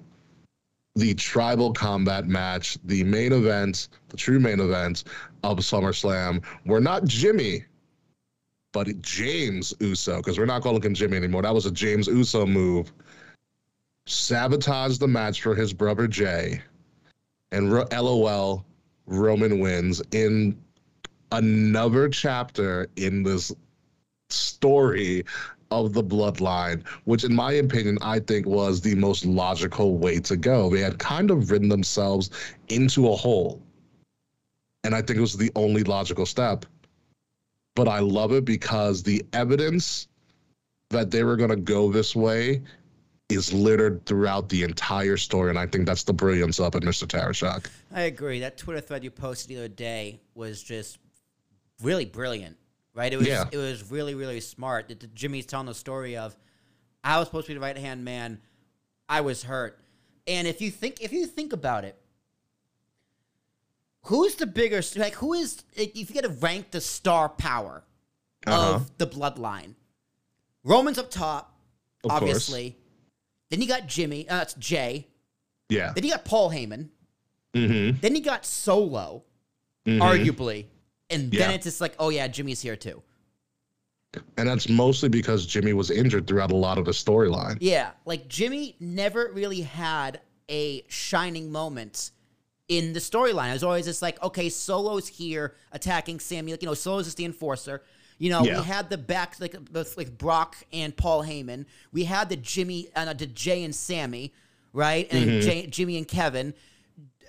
the tribal combat match, the main event, the true main event of SummerSlam. We're not Jimmy, but James Uso, because we're not calling him Jimmy anymore. That was a James Uso move. Sabotaged the match for his brother Jay, and Ro- LOL, Roman wins in another chapter in this story of the bloodline, which, in my opinion, I think was the most logical way to go. They had kind of ridden themselves into a hole. And I think it was the only logical step. But I love it because the evidence that they were going to go this way is littered throughout the entire story. And I think that's the brilliance of it, Mr. Tarashak. I agree. That Twitter thread you posted the other day was just really brilliant, right? It was Yeah. it was really really smart. That Jimmy's telling the story of I was supposed to be the right hand man, I was hurt, and if you think if you think about it, who's the bigger like who is if you got to rank the star power Uh-huh. of the bloodline? Roman's up top, Of course. Then you got Jimmy. Uh, it's Jay. Yeah. Then you got Paul Heyman. Mm-hmm. Then you got Solo, Mhm. arguably, and Yeah. then it's just like, oh yeah, Jimmy's here too. And that's mostly because Jimmy was injured throughout a lot of the storyline. Yeah, like Jimmy never really had a shining moment in the storyline. It was always just like, okay, Solo's here attacking Sami. Like, you know, Solo's just the enforcer. You know, Yeah. we had the back like with like Brock and Paul Heyman. We had the Jimmy and uh, the Jay and Sami, right? And Jay, Jimmy and Kevin.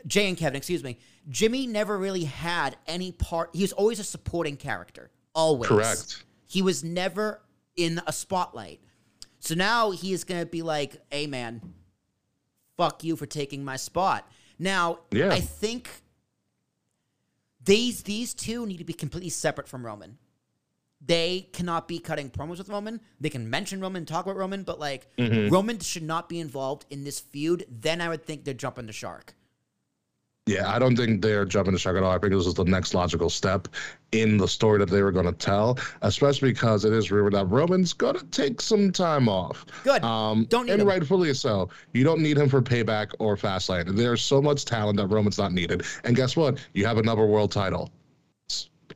Jay and Kevin, excuse me. Jimmy never really had any part. He was always a supporting character. Always. Correct. He was never in a spotlight. So now he is going to be like, hey, man, fuck you for taking my spot. Now, Yeah. I think these these two need to be completely separate from Roman. They cannot be cutting promos with Roman. They can mention Roman, talk about Roman, but like Mm-hmm. Roman should not be involved in this feud. Then I would think they're jumping the shark. Yeah, I don't think they're jumping the shark at all. I think this is the next logical step in the story that they were going to tell, especially because it is rumored that Roman's going to take some time off. Good. Um, Don't need and him. rightfully so. You don't need him for payback or Fastlane. There's so much talent that Roman's not needed. And guess what? You have another world title.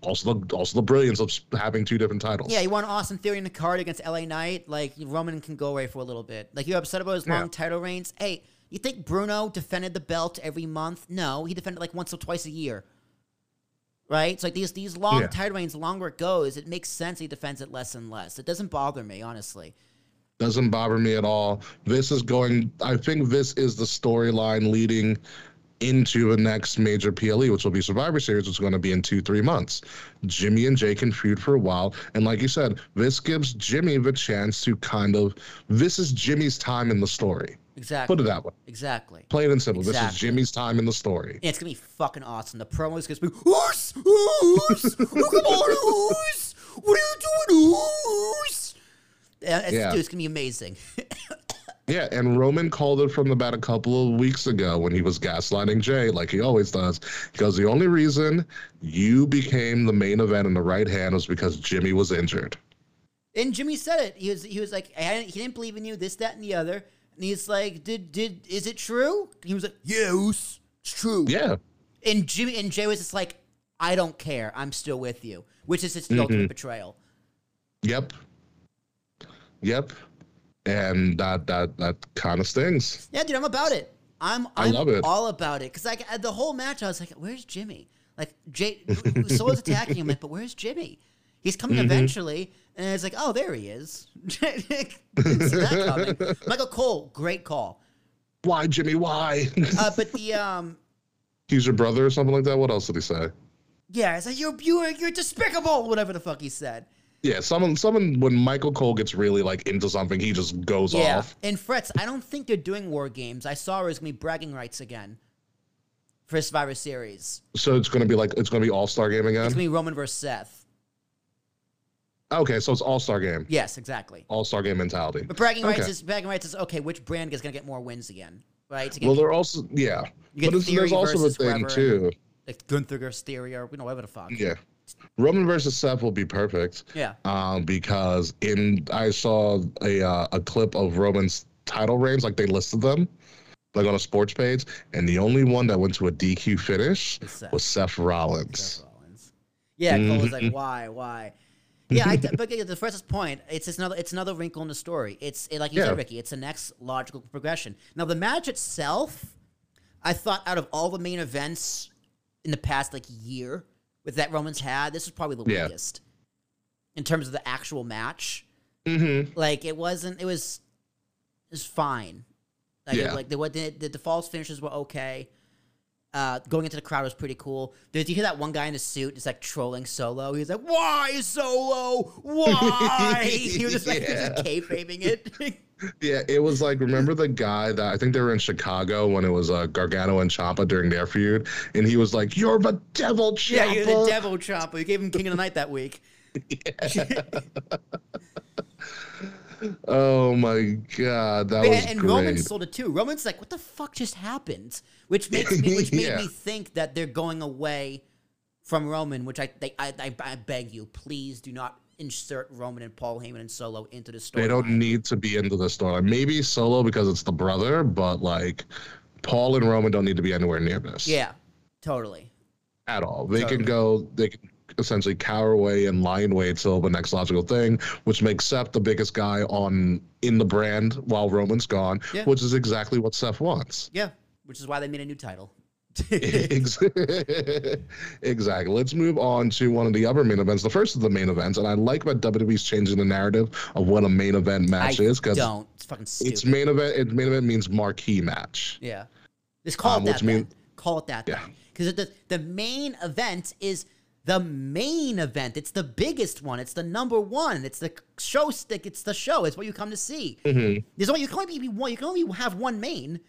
It's also the also the brilliance of having two different titles. Yeah, you want Austin Theory in the card against LA Knight. Like Roman can go away for a little bit. Like you're upset about his long Yeah. title reigns. Hey, you think Bruno defended the belt every month? No, he defended like once or twice a year. Right? So like these these long Yeah. title reigns, the longer it goes, it makes sense he defends it less and less. It doesn't bother me, honestly. doesn't bother me at all. This is going. I think this is the storyline leading into the next major PLE, which will be Survivor Series, which is going to be in two three months. Jimmy and Jay can feud for a while, and like you said, this gives Jimmy the chance to kind of. This is Jimmy's time in the story. Exactly. Put it that way, Exactly. plain and simple. This is Jimmy's time in the story. And it's gonna be fucking awesome. The promos is gonna be Oos! Oos! Oh, come on, Oos! What are you doing, Oos? Yeah, it's, Yeah. dude, it's gonna be amazing. Yeah, and Roman called it from about a couple of weeks ago when he was gaslighting Jay, like he always does. Because the only reason you became the main event in the right hand was because Jimmy was injured. And Jimmy said it. He was he was like, he didn't believe in you, this, that, and the other. And he's like, did did is it true? He was like, Yes, it's true. Yeah, And Jimmy and Jay was just like, I don't care. I'm still with you, which is just the Mm-hmm. ultimate betrayal. Yep. Yep. And that that that kind of stings. Yeah, dude, I'm about it. I'm I I'm love it. all about it. Cause like uh, the whole match, I was like, "Where's Jimmy?" Like Jay, Solo's attacking him, like, but where's Jimmy? He's coming Mm-hmm. eventually, and it's like, "Oh, there he is." See that coming. Michael Cole, great call. Why, Jimmy? Why? Uh, but the um, He's your brother or something like that. What else did he say? yeah, it's like you're you're you're despicable, whatever the fuck he said. Yeah, someone someone when Michael Cole gets really like into something, he just goes Yeah, off. and Frets, I don't think they're doing war games. I saw it was gonna be bragging rights again for Survivor Series. So it's gonna be like it's gonna be All Star Game again. It's gonna be Roman versus Seth. Okay, so it's All Star Game. Yes, exactly. All Star Game mentality. But bragging rights is bragging rights is okay. Which brand is gonna get more wins again, right? Well, they're also yeah, but there's also the thing too. like Gunther Theory or you know whatever the fuck. Yeah, Roman versus Seth will be perfect. Yeah. Um, because in I saw a uh, a clip of Roman's title reigns, like they listed them, like on a sports page, and the only one that went to a DQ finish Was Seth. was Seth Rollins. Seth Rollins. Yeah, Cole was Mm-hmm. like, why, why? Yeah, I, but yeah, the first point, it's just another, it's another wrinkle in the story. It's it, like you Yeah. said, Ricky. It's the next logical progression. Now, the match itself, I thought out of all the main events in the past like year with that Romans had, this was probably the Yeah. weakest in terms of the actual match. Mm-hmm. Like it wasn't. It was. It was fine. Like, it- like the what the, the, the false finishes were okay. Uh, going into the crowd was pretty cool. Did you hear that one guy in the suit just like trolling Solo? He was like, "Why Solo? Why?" he was just like Yeah. just kayfabing it. Yeah, it was like remember the guy that I think they were in Chicago when it was uh, Gargano and Ciampa during their feud, and he was like, "You're the devil, Ciampa." yeah, you're the devil chopper. You gave him King of the Night that week. Oh my god, that and, was and great. Roman sold it too. Roman's like, "What the fuck just happened?" Which makes me, which made Yeah. me think that they're going away from Roman. Which I, they, I, I, I beg you, please do not insert Roman and Paul Heyman and Solo into the story. They don't need to be into the story. Maybe Solo because it's the brother, but like Paul and Roman don't need to be anywhere near this. Yeah, totally. at all. They Totally. can go. They can essentially cower away and lie in wait till the next logical thing, which makes Seth the biggest guy on in the brand while Roman's gone, Yeah. which is exactly what Seth wants. Yeah, which is why they made a new title. Ex- exactly. Let's move on to one of the other main events. The first of the main events, and I like that WWE's changing the narrative of what a main event match I is because don't. It's fucking stupid. it's main event. It main event means marquee match. Yeah. Just call Um, it that. mean-. Call it that. Yeah. Because the the main event is the main event. It's the biggest one. It's the number one. It's the show stick. It's the show. It's what you come to see. Mm-hmm. There's only you can only be one. You can only have one main.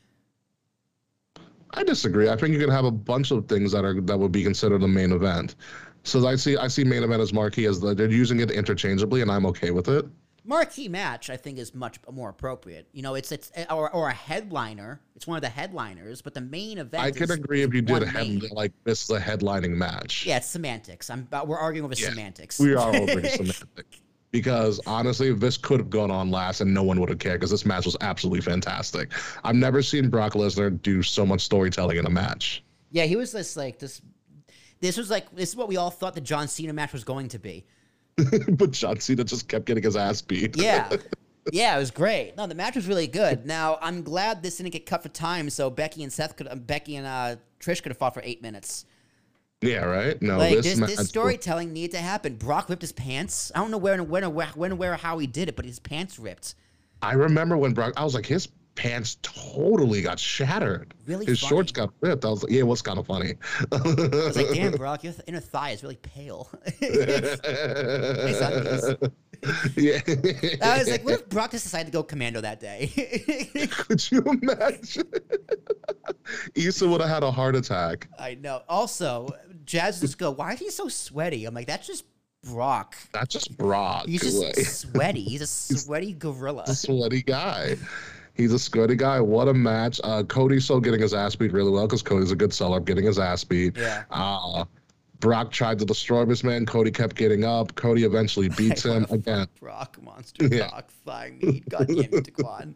I disagree. I think you can have a bunch of things that are that would be considered a main event. So I see I see main event as marquee as the, they're using it interchangeably, and I'm okay with it. Marquee match, I think, is much more appropriate. You know, it's it's or, or a headliner. It's one of the headliners, but the main event. I can agree if you did head, like this is a headlining match. Yeah, it's semantics. I'm but we're arguing over Yeah, semantics. We are over semantics Because honestly, this could have gone on last and no one would have cared because this match was absolutely fantastic. I've never seen Brock Lesnar do so much storytelling in a match. Yeah, he was this like this. This was like this is what we all thought the John Cena match was going to be. but John Cena just kept getting his ass beat. Yeah, yeah, it was great. No, the match was really good. Now I'm glad this didn't get cut for time, so Becky and Seth could, uh, Becky and uh, Trish could have fought for eight minutes. yeah, right? No, Like this, this, this storytelling needed to happen. Brock ripped his pants. I don't know where and when or where, when or where or how he did it, but his pants ripped. I remember when Brock, I was like, his pants totally got shattered. Really His funny. shorts got ripped. I was like, yeah, it was kind of funny. I was like, damn, Brock, your inner thigh is really pale. Yeah. I was like, what if Brock just decided to go commando that day? Could you imagine? Issa would have had a heart attack. I know. Also, Jazz just go, why is he so sweaty? I'm like, that's just Brock. That's just Brock. He's just like, sweaty. He's a sweaty gorilla. a sweaty guy. He's a sweaty guy. What a match. Uh, Cody's still getting his ass beat really well because Cody's a good seller, getting his ass beat. Yeah. Uh, Brock tried to destroy this man. Cody kept getting up. Cody eventually beats him again. Brock, monster Yeah. Brock, flying meat. God damn it, Daquan.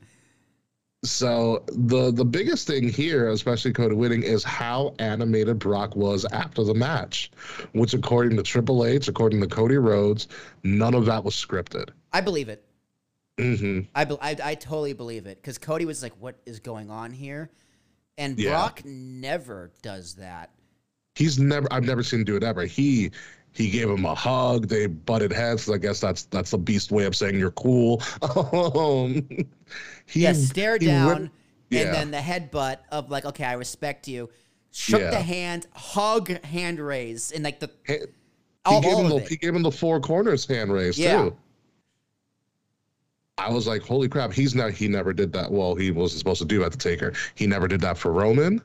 So the the biggest thing here, especially Cody winning, is how animated Brock was after the match, which according to Triple H, according to Cody Rhodes, none of that was scripted. I believe it. Hmm I, be- I, I totally believe it because Cody was like, "What is going on here?" And Yeah. Brock never does that. He's never I've never seen him do it ever. He he gave him a hug. They butted heads. I guess that's that's the beast way of saying you're cool. Um, he, Yeah, stare he down, ripped- and yeah. then the headbutt of like, "Okay, I respect you." Shook Yeah. the hand, hug, hand raise, and like the he, all, gave him the it. he gave him the four corners hand raise Yeah. too. I was like, holy crap, he's not he never did that. Well, he wasn't supposed to do that to Taker. He never did that for Roman.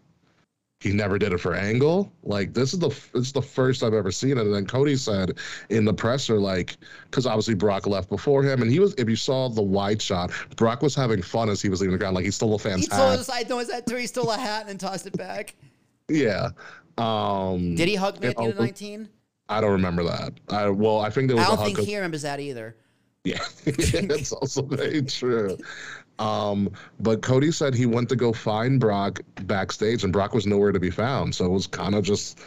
He never did it for Angle. Like this is the is the first I've ever seen it. And then Cody said in the presser, like, because obviously Brock left before him, and he was. If you saw the wide shot, Brock was having fun as he was leaving the ground. Like he stole a fan's He told hat. us I know his that too. He stole a hat and then tossed it back. Yeah. Um, Did he hug me at the end of 19? I don't remember that. I well, I think there was a don't hug. think 'cause- he remembers that either. Yeah, that's also very true. Um, but Cody said he went to go find Brock backstage, and Brock was nowhere to be found. So it was kind of just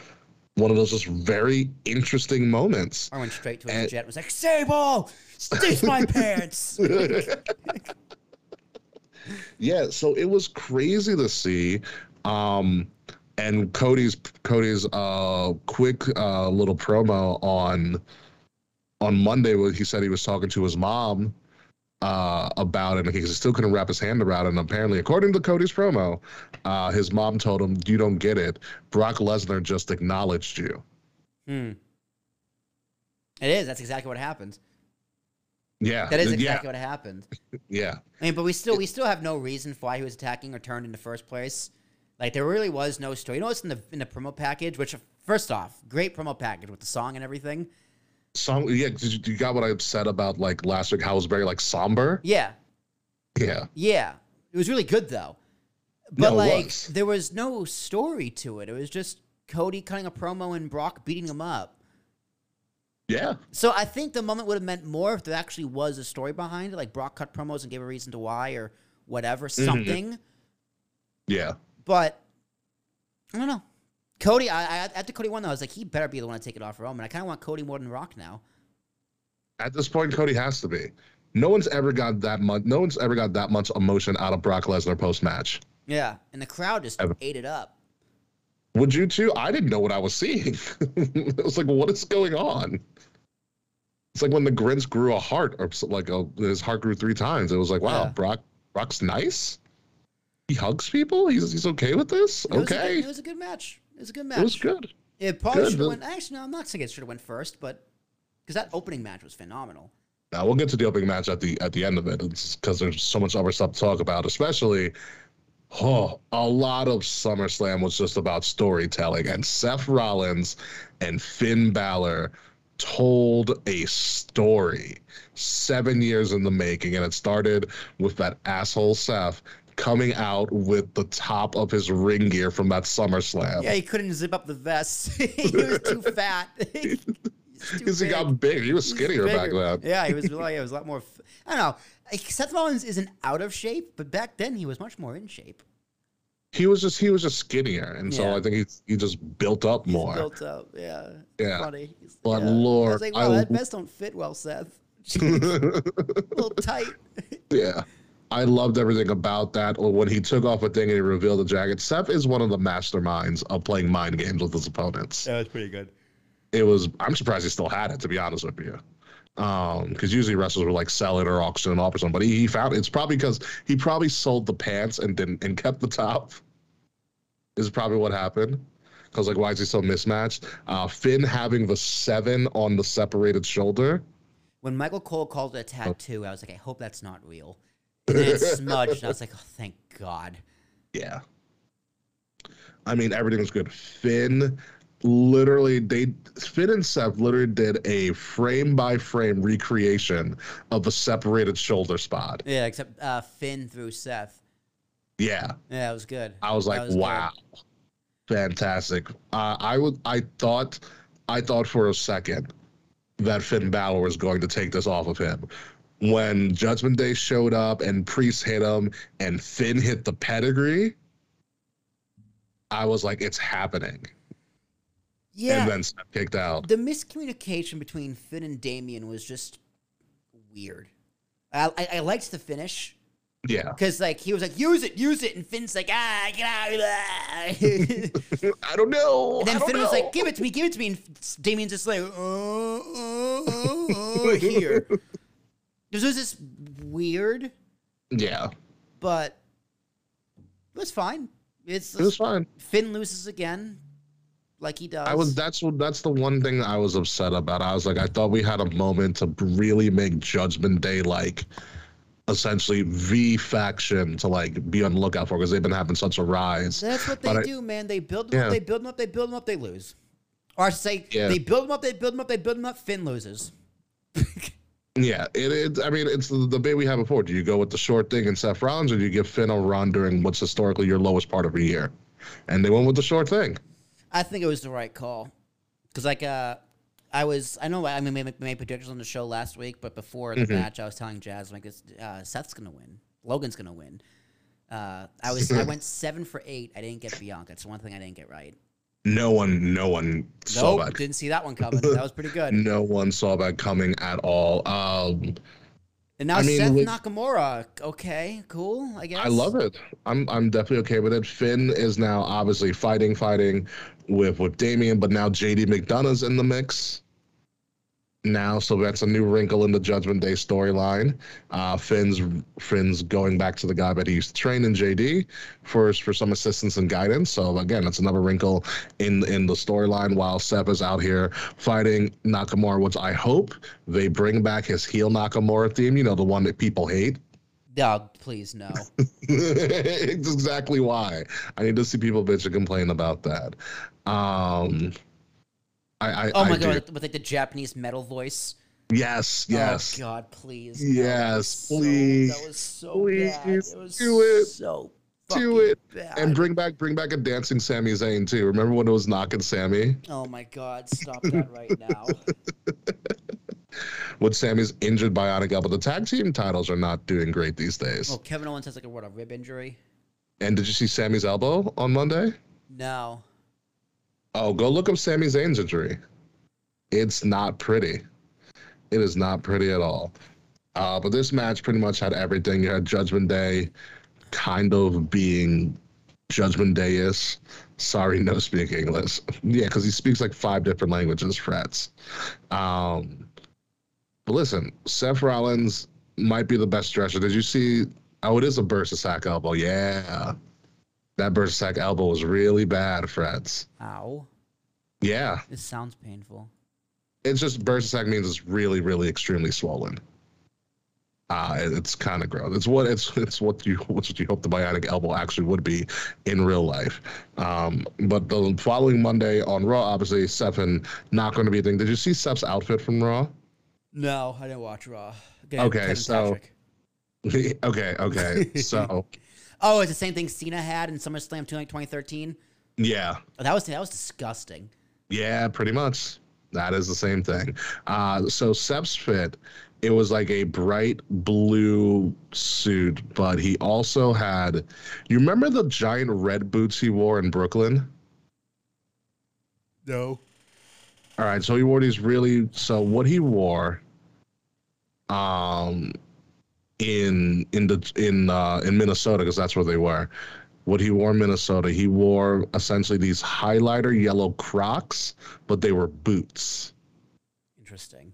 one of those just very interesting moments. I went straight to his And- jet and was like, Sable, stitch my pants. Yeah, so it was crazy to see. Um, and Cody's Cody's uh quick uh little promo on on Monday he said he was talking to his mom uh about it and he still couldn't wrap his hand around it. And apparently, according to Cody's promo, uh his mom told him, You don't get it. Brock Lesnar just acknowledged you. hmm. It is. That's exactly what happened. Yeah. That is yeah, exactly what happened. Yeah. I mean, but we still we still have no reason for why he was attacking or turned in the first place. Like there really was no story. You know what's in the in the promo package? Which first off, great promo package with the song and everything. Song yeah, did you, you got what I said about like last week, how it was very like somber? Yeah, Yeah. yeah. It was really good though. But No, like was. there was no story to it. It was just Cody cutting a promo and Brock beating him up. Yeah. So I think the moment would have meant more if there actually was a story behind it, like Brock cut promos and gave a reason to why or whatever, Mm-hmm. something. Yeah. But I don't know. Cody, I, I after Cody won, though, I was like, he better be the one to take it off Roman. I kind of want Cody more than Rock now. At this point, Cody has to be. No one's ever got that much. No one's ever got that much emotion out of Brock Lesnar post match. Yeah, and the crowd just Ever. ate it up. Would you too? I didn't know what I was seeing. it was like, what is going on? It's like when the Grinch grew a heart, or like a, his heart grew three times. It was like, wow, Yeah. Brock, Brock's nice. He hugs people. He's he's okay with this. It was good- Okay, it was a good match. It was a good match. it was good. It probably Good. should have went. Actually, no, I'm not saying it should have went first, but because that opening match was phenomenal. Now we'll get to the opening match at the at the end of it, because there's so much other stuff to talk about. Especially, oh, a lot of SummerSlam was just about storytelling, and Seth Rollins and Finn Balor told a story seven years in the making, and it started with that asshole Seth coming out with the top of his ring gear from that SummerSlam. Yeah, he couldn't zip up the vest. he was too fat. Because he got big. He was skinnier back then. Yeah, he was. Well, yeah, he was a lot more. F- I don't know. Like, Seth Rollins isn't out of shape, but back then he was much more in shape. He was just he was just skinnier, and so I think he he just built up He's more. built up. Yeah. Yeah. Funny. But yeah. I Lord, was like, I that vest don't fit well, Seth. a little tight. yeah. I loved everything about that. Or When he took off a thing and he revealed the jacket, Seth is one of the masterminds of playing mind games with his opponents. That was pretty good. It was. I'm surprised he still had it, to be honest with you. Um, because usually wrestlers would like sell it or auction it off or something. But he, he found it's probably because he probably sold the pants and didn't and kept the top. Is probably what happened. Because like, why is he so mismatched? Uh, Finn having the seven on the separated shoulder. When Michael Cole called it a tattoo, I was like, I hope that's not real. Then it smudged, and I was like, oh, thank God. Yeah. I mean, everything was good. Finn literally they Finn and Seth literally did a frame by frame recreation of the separated shoulder spot. Yeah, except uh, Finn through Seth. Yeah. Yeah, it was good. I was like, was good. wow. Fantastic. Uh, I would I thought I thought for a second that Finn Balor was going to take this off of him. When Judgment Day showed up and Priest hit him and Finn hit the pedigree, I was like, it's happening. Yeah. And then kicked out. the miscommunication between Finn and Damien was just weird. I, I, I liked the finish Yeah. because like he was like use it, use it, and Finn's like ah get out. I don't know. and then Finn was like give it to me, give it to me, and Damien's just like oh, oh, oh, oh, here. This was just weird, Yeah. but it was fine. It's It was fine. Finn loses again, like he does. I was that's what that's the one thing I was upset about. I was like, I thought we had a moment to really make Judgment Day like essentially V faction to like be on the lookout for because they've been having such a rise. That's what they But I- do, man. They build them Yeah. up, they build them up, they build them up, they lose. Or I say, Yeah. they build them up, they build them up, they build them up. Finn loses. Yeah, it, it I mean it's the debate we had before. Do you go with the short thing and Seth Rollins, or do you give Finn a run during what's historically your lowest part of the year? And they went with the short thing. I think it was the right call, because like uh, I was, I know I mean we made, made predictions on the show last week, but before Mm-hmm. the match, I was telling Jazz like uh, Seth's gonna win, Logan's gonna win. Uh, I was, I went seven for eight. I didn't get Bianca. It's one thing I didn't get right. No one, no one saw that. didn't see that one coming. That was pretty good. No one saw that coming at all. Um, And now I mean, Seth with- Nakamura. Okay, cool. I guess I love it. I'm I'm definitely okay with it. Finn is now obviously fighting, fighting with with Damien, but now JD McDonagh's in the mix. Now, so that's a new wrinkle in the Judgment Day storyline. Uh, Finn's Finn's going back to the guy that he used to train in JD for for some assistance and guidance. So again, that's another wrinkle in in the storyline. While Seth is out here fighting Nakamura, which I hope they bring back his heel Nakamura theme. You know, the one that people hate. Doug, please no. it's exactly why I need to see people bitch and complain about that. Um, I, I Oh my I do- god, with like the Japanese metal voice. yes, oh, yes, Oh god, please. Yes, that please, So, that was so please, bad. It was do it, so do it, bad. and bring back bring back a dancing Sami Zayn too. Remember when it was knocking Sami? Oh my god, stop that right now. When Sami's injured bionic elbow, the tag team titles are not doing great these days. Oh, Kevin Owens has like a what a rib injury. And did you see Sami's elbow on Monday? No. Oh, go look up Sami Zayn's injury. It's not pretty. It is not pretty at all. Uh, but this match pretty much had everything. You had Judgment Day kind of being Judgment Day is. Sorry, no speak English. Yeah, because he speaks like five different languages, frets. Um, but listen, Seth Rollins might be the best stretcher. Did you see? Oh, it is a bursa sac elbow. Yeah. That bursa sac elbow was really bad, frets. Ow. Yeah. This sounds painful. It's just bursa sac means it's really, really extremely swollen. Uh, it's kind of gross. It's what it's it's what you what you hope the bionic elbow actually would be in real life. Um, but the following Monday on Raw, obviously and not going to be a thing. Did you see Seth's outfit from Raw? No, I didn't watch Raw. Again, Okay, Kevin so- Patrick. okay, okay. So Oh, it's the same thing Cena had in SummerSlam 2 2013. yeah, Oh, that was that was disgusting. Yeah, pretty much. That is the same thing. Uh, so Sep's fit, it was like a bright blue suit, but he also had. You remember the giant red boots he wore in Brooklyn? No. All right, so he wore these really. So what he wore, um, in in the in uh, in Minnesota because that's where they were. What he wore in Minnesota, he wore essentially these highlighter yellow Crocs, but they were boots. Interesting.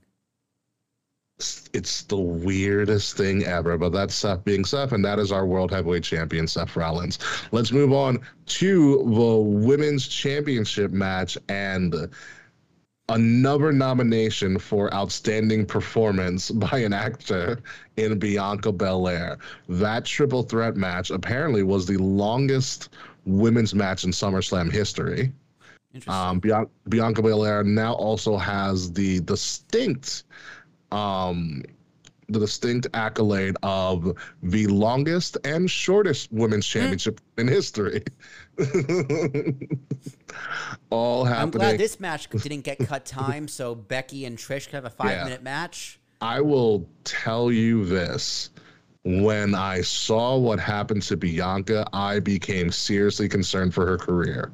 It's, it's the weirdest thing ever, but that's Seth being Seth, and that is our world heavyweight champion, Seth Rollins. Let's move on to the women's championship match and another nomination for outstanding performance by an actor in Bianca Belair. That triple threat match apparently was the longest women's match in SummerSlam history. Interesting. Um, Bian- Bianca Belair now also has the distinct, um, the distinct accolade of the longest and shortest women's championship in history. All happening. I'm glad this match didn't get cut time, so Becky and Trish could have a five Yeah. minute match. I will tell you this. When I saw what happened to Bianca, I became seriously concerned for her career.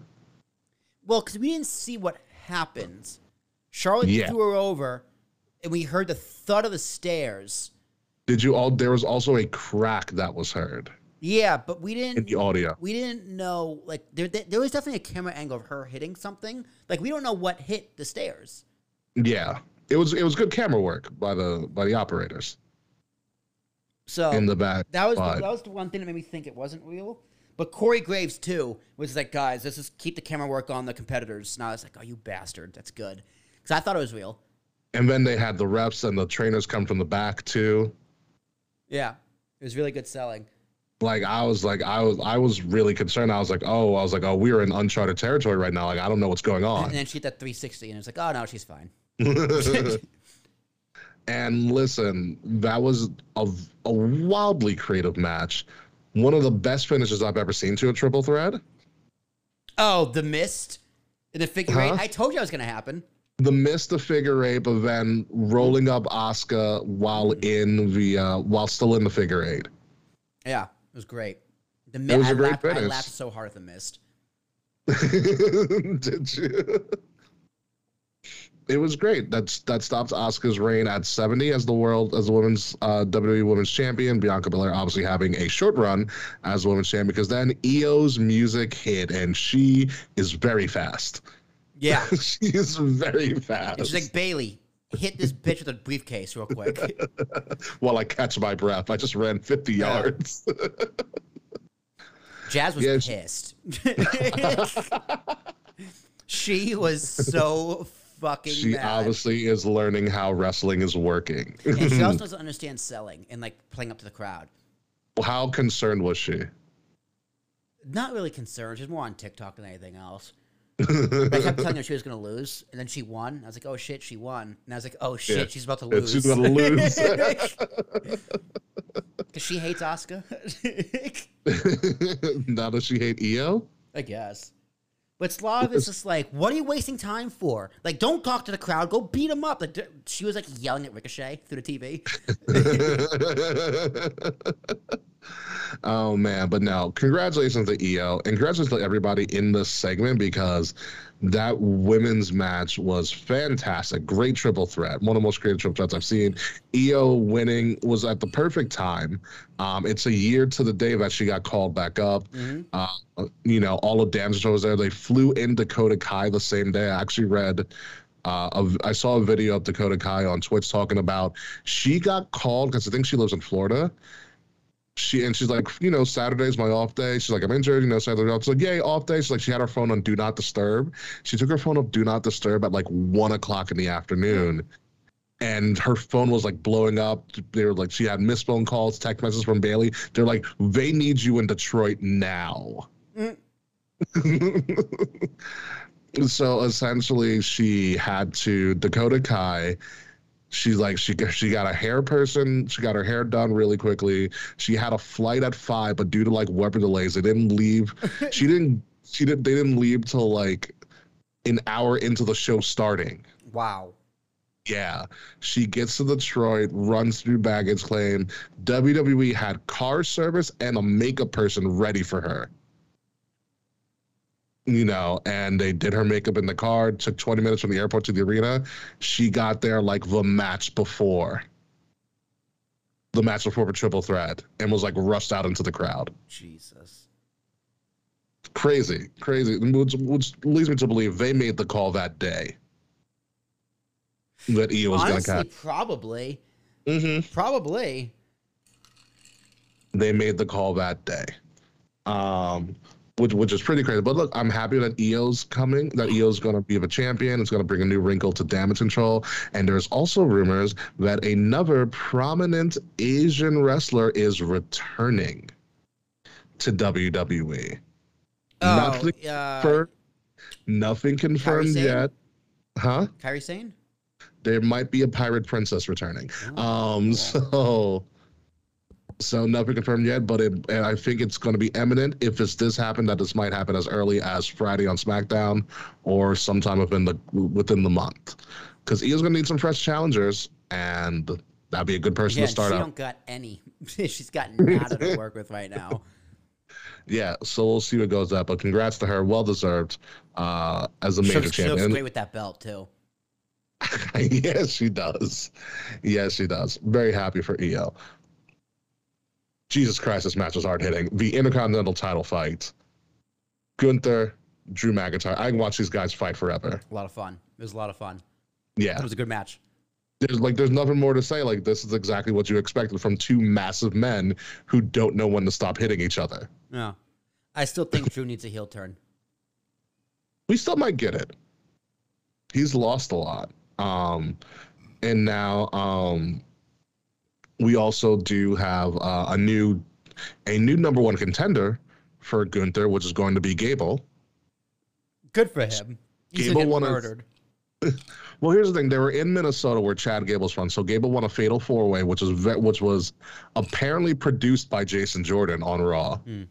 Well, because we didn't see what happened. Charlotte Yeah. threw her over, and we heard the thud of the stairs. Did you all? There was also a crack that was heard Yeah, but we didn't. In the audio. We didn't know. Like there, there, there was definitely a camera angle of her hitting something. Like we don't know what hit the stairs. Yeah, it was it was good camera work by the by the operators So in the back. that was the, that was the one thing that made me think it wasn't real. But Corey Graves too was like, guys, let's just keep the camera work on the competitors. And I was like, oh, you bastard, that's good, because I thought it was real. and then they had the reps and the trainers come from the back too. Yeah, it was really good selling. Like I was like I was I was really concerned. I was like, oh, I was like, oh, we're in uncharted territory right now. Like I don't know what's going on. And then she hit that 360, and it's like, oh no, she's fine. and listen, that was a, a wildly creative match. One of the best finishes I've ever seen to a triple threat. Oh, the mist in the figure eight. I told you that was gonna happen. The missed the figure eight, but then rolling up Asuka while in the uh, while still in the figure eight. Yeah, it was great. The It was a great laughed, I laughed so hard at the mist. Did you? It was great. That's that stops Asuka's reign at 70 as the world as the women's uh, WWE Women's Champion. Bianca Belair obviously having a short run as women's champion because then IYO's music hit and she is very fast. Yeah, she is very fast. she's like Bayley. Hit this bitch with a briefcase real quick. While I catch my breath, I just ran 50 Yeah. yards. Jazz was Yeah, pissed. she was so fucking she mad. obviously is learning how wrestling is working. and she also doesn't understand selling and like playing up to the crowd. how concerned was she? Not really concerned. She's more on TikTok than anything else. I kept telling her she was going to lose, and then she won. I was like, "Oh shit, she won!" And I was like, "Oh shit, Yeah. she's about to lose." she's gonna lose. Because she hates Oscar. now does she hate IYO? I guess. But Slav is just like, "What are you wasting time for? Like, don't talk to the crowd. Go beat him up." Like, she was like yelling at Ricochet through the TV. Oh man, but no, congratulations to IYO and congratulations to everybody in this segment because that women's match was fantastic. Great triple threat. One of the most creative triple threats I've seen. IYO winning was at the perfect time. Um, it's a year to the day that she got called back up. Mhm. Uh, you know, all of Damage was there. They flew in Dakota Kai the same day. I actually read. Uh, a, I saw a video of Dakota Kai on Twitch talking about she got called because I think she lives in Florida she and she's like, you know, Saturday's my off day. She's like, I'm injured, you know, Saturday off. She's like, yay, off day. She's like, she had her phone on do not disturb. She took her phone off do not disturb at like one o'clock in the afternoon. And her phone was like blowing up. They were like, she had missed phone calls, text messages from Bayley. They're like, they need you in Detroit now. Mm. so essentially, she had to Dakota Kai she's like she she got a hair person. She got her hair done really quickly. She had a flight at five but due to like weather delays they didn't leave. She didn't she didn't they didn't leave till like an hour into the show starting. Wow. yeah. She gets to detroit runs through baggage claim. Wwe had car service and a makeup person ready for her you know, and they did her makeup in the car. Took 20 minutes from the airport to the arena. She got there like the match before, the match before the triple threat, and was like rushed out into the crowd. Jesus. Crazy, crazy. Which, which leads me to believe they made the call that day that E was going to catch. probably. Mm-hmm. Probably. They made the call that day. Um, which which is pretty crazy. But look, I'm happy that IYO's coming. That IYO's going to be the champion. It's going to bring a new wrinkle to damage control. And there's also rumors that another prominent Asian wrestler is returning to WWE. Oh, Nothing uh, confirmed. Nothing confirmed yet. Huh? Kairi Sane? There might be a pirate princess returning. Oh. Um, so so nothing confirmed yet, but it, and I think it's going to be imminent. If this this happen, that this might happen as early as Friday on SmackDown, or sometime within the within the month, because IYO's going to need some fresh challengers, and that'd be a good person Yeah, to start she out. don't got any. She's got nada to work with right now. Yeah, so we'll see what goes up. But congrats to her, well deserved, uh, as a She major she looks champion. great with that belt too. yes, she does. Yes, she does. Very happy for IYO. Jesus Christ, this match was hard hitting. The Intercontinental title fight. Gunther, Drew McIntyre. I can watch these guys fight forever. A lot of fun. It was a lot of fun. Yeah. It was a good match. There's like there's nothing more to say. Like this is exactly what you expected from two massive men who don't know when to stop hitting each other. Yeah. I still think Drew needs a heel turn. we still might get it. He's lost a lot. Um, and now um, we also do have uh, a new a new number one contender for Gunther, which is going to be Gable. Good for him. He's Gable won a- Well, here's the thing: they were in Minnesota, where Chad Gable's from. So Gable won a fatal four way, which was which was apparently produced by Jason Jordan on Raw. Hmm.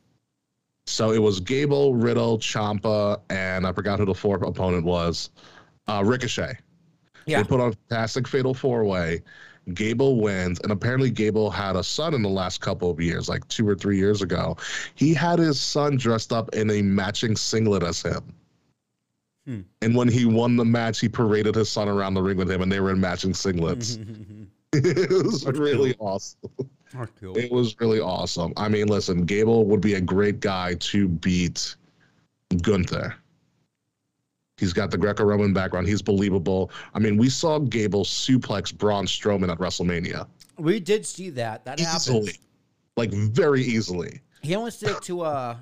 So it was Gable, Riddle, Ciampa, and I forgot who the fourth opponent was. Uh, Ricochet. Yeah. They put on a fantastic fatal four way. Gable wins, and apparently Gable had a son in the last couple of years, like two or three years ago. He had his son dressed up in a matching singlet as him. Hmm. And when he won the match, he paraded his son around the ring with him, and they were in matching singlets. it was really awesome. It was really awesome. I mean, listen, Gable would be a great guy to beat Gunther. He's got the Greco-Roman background. He's believable. I mean, we saw Gable suplex Braun Strowman at WrestleMania We did see that. That happened. easily, like very easily. He almost did it to uh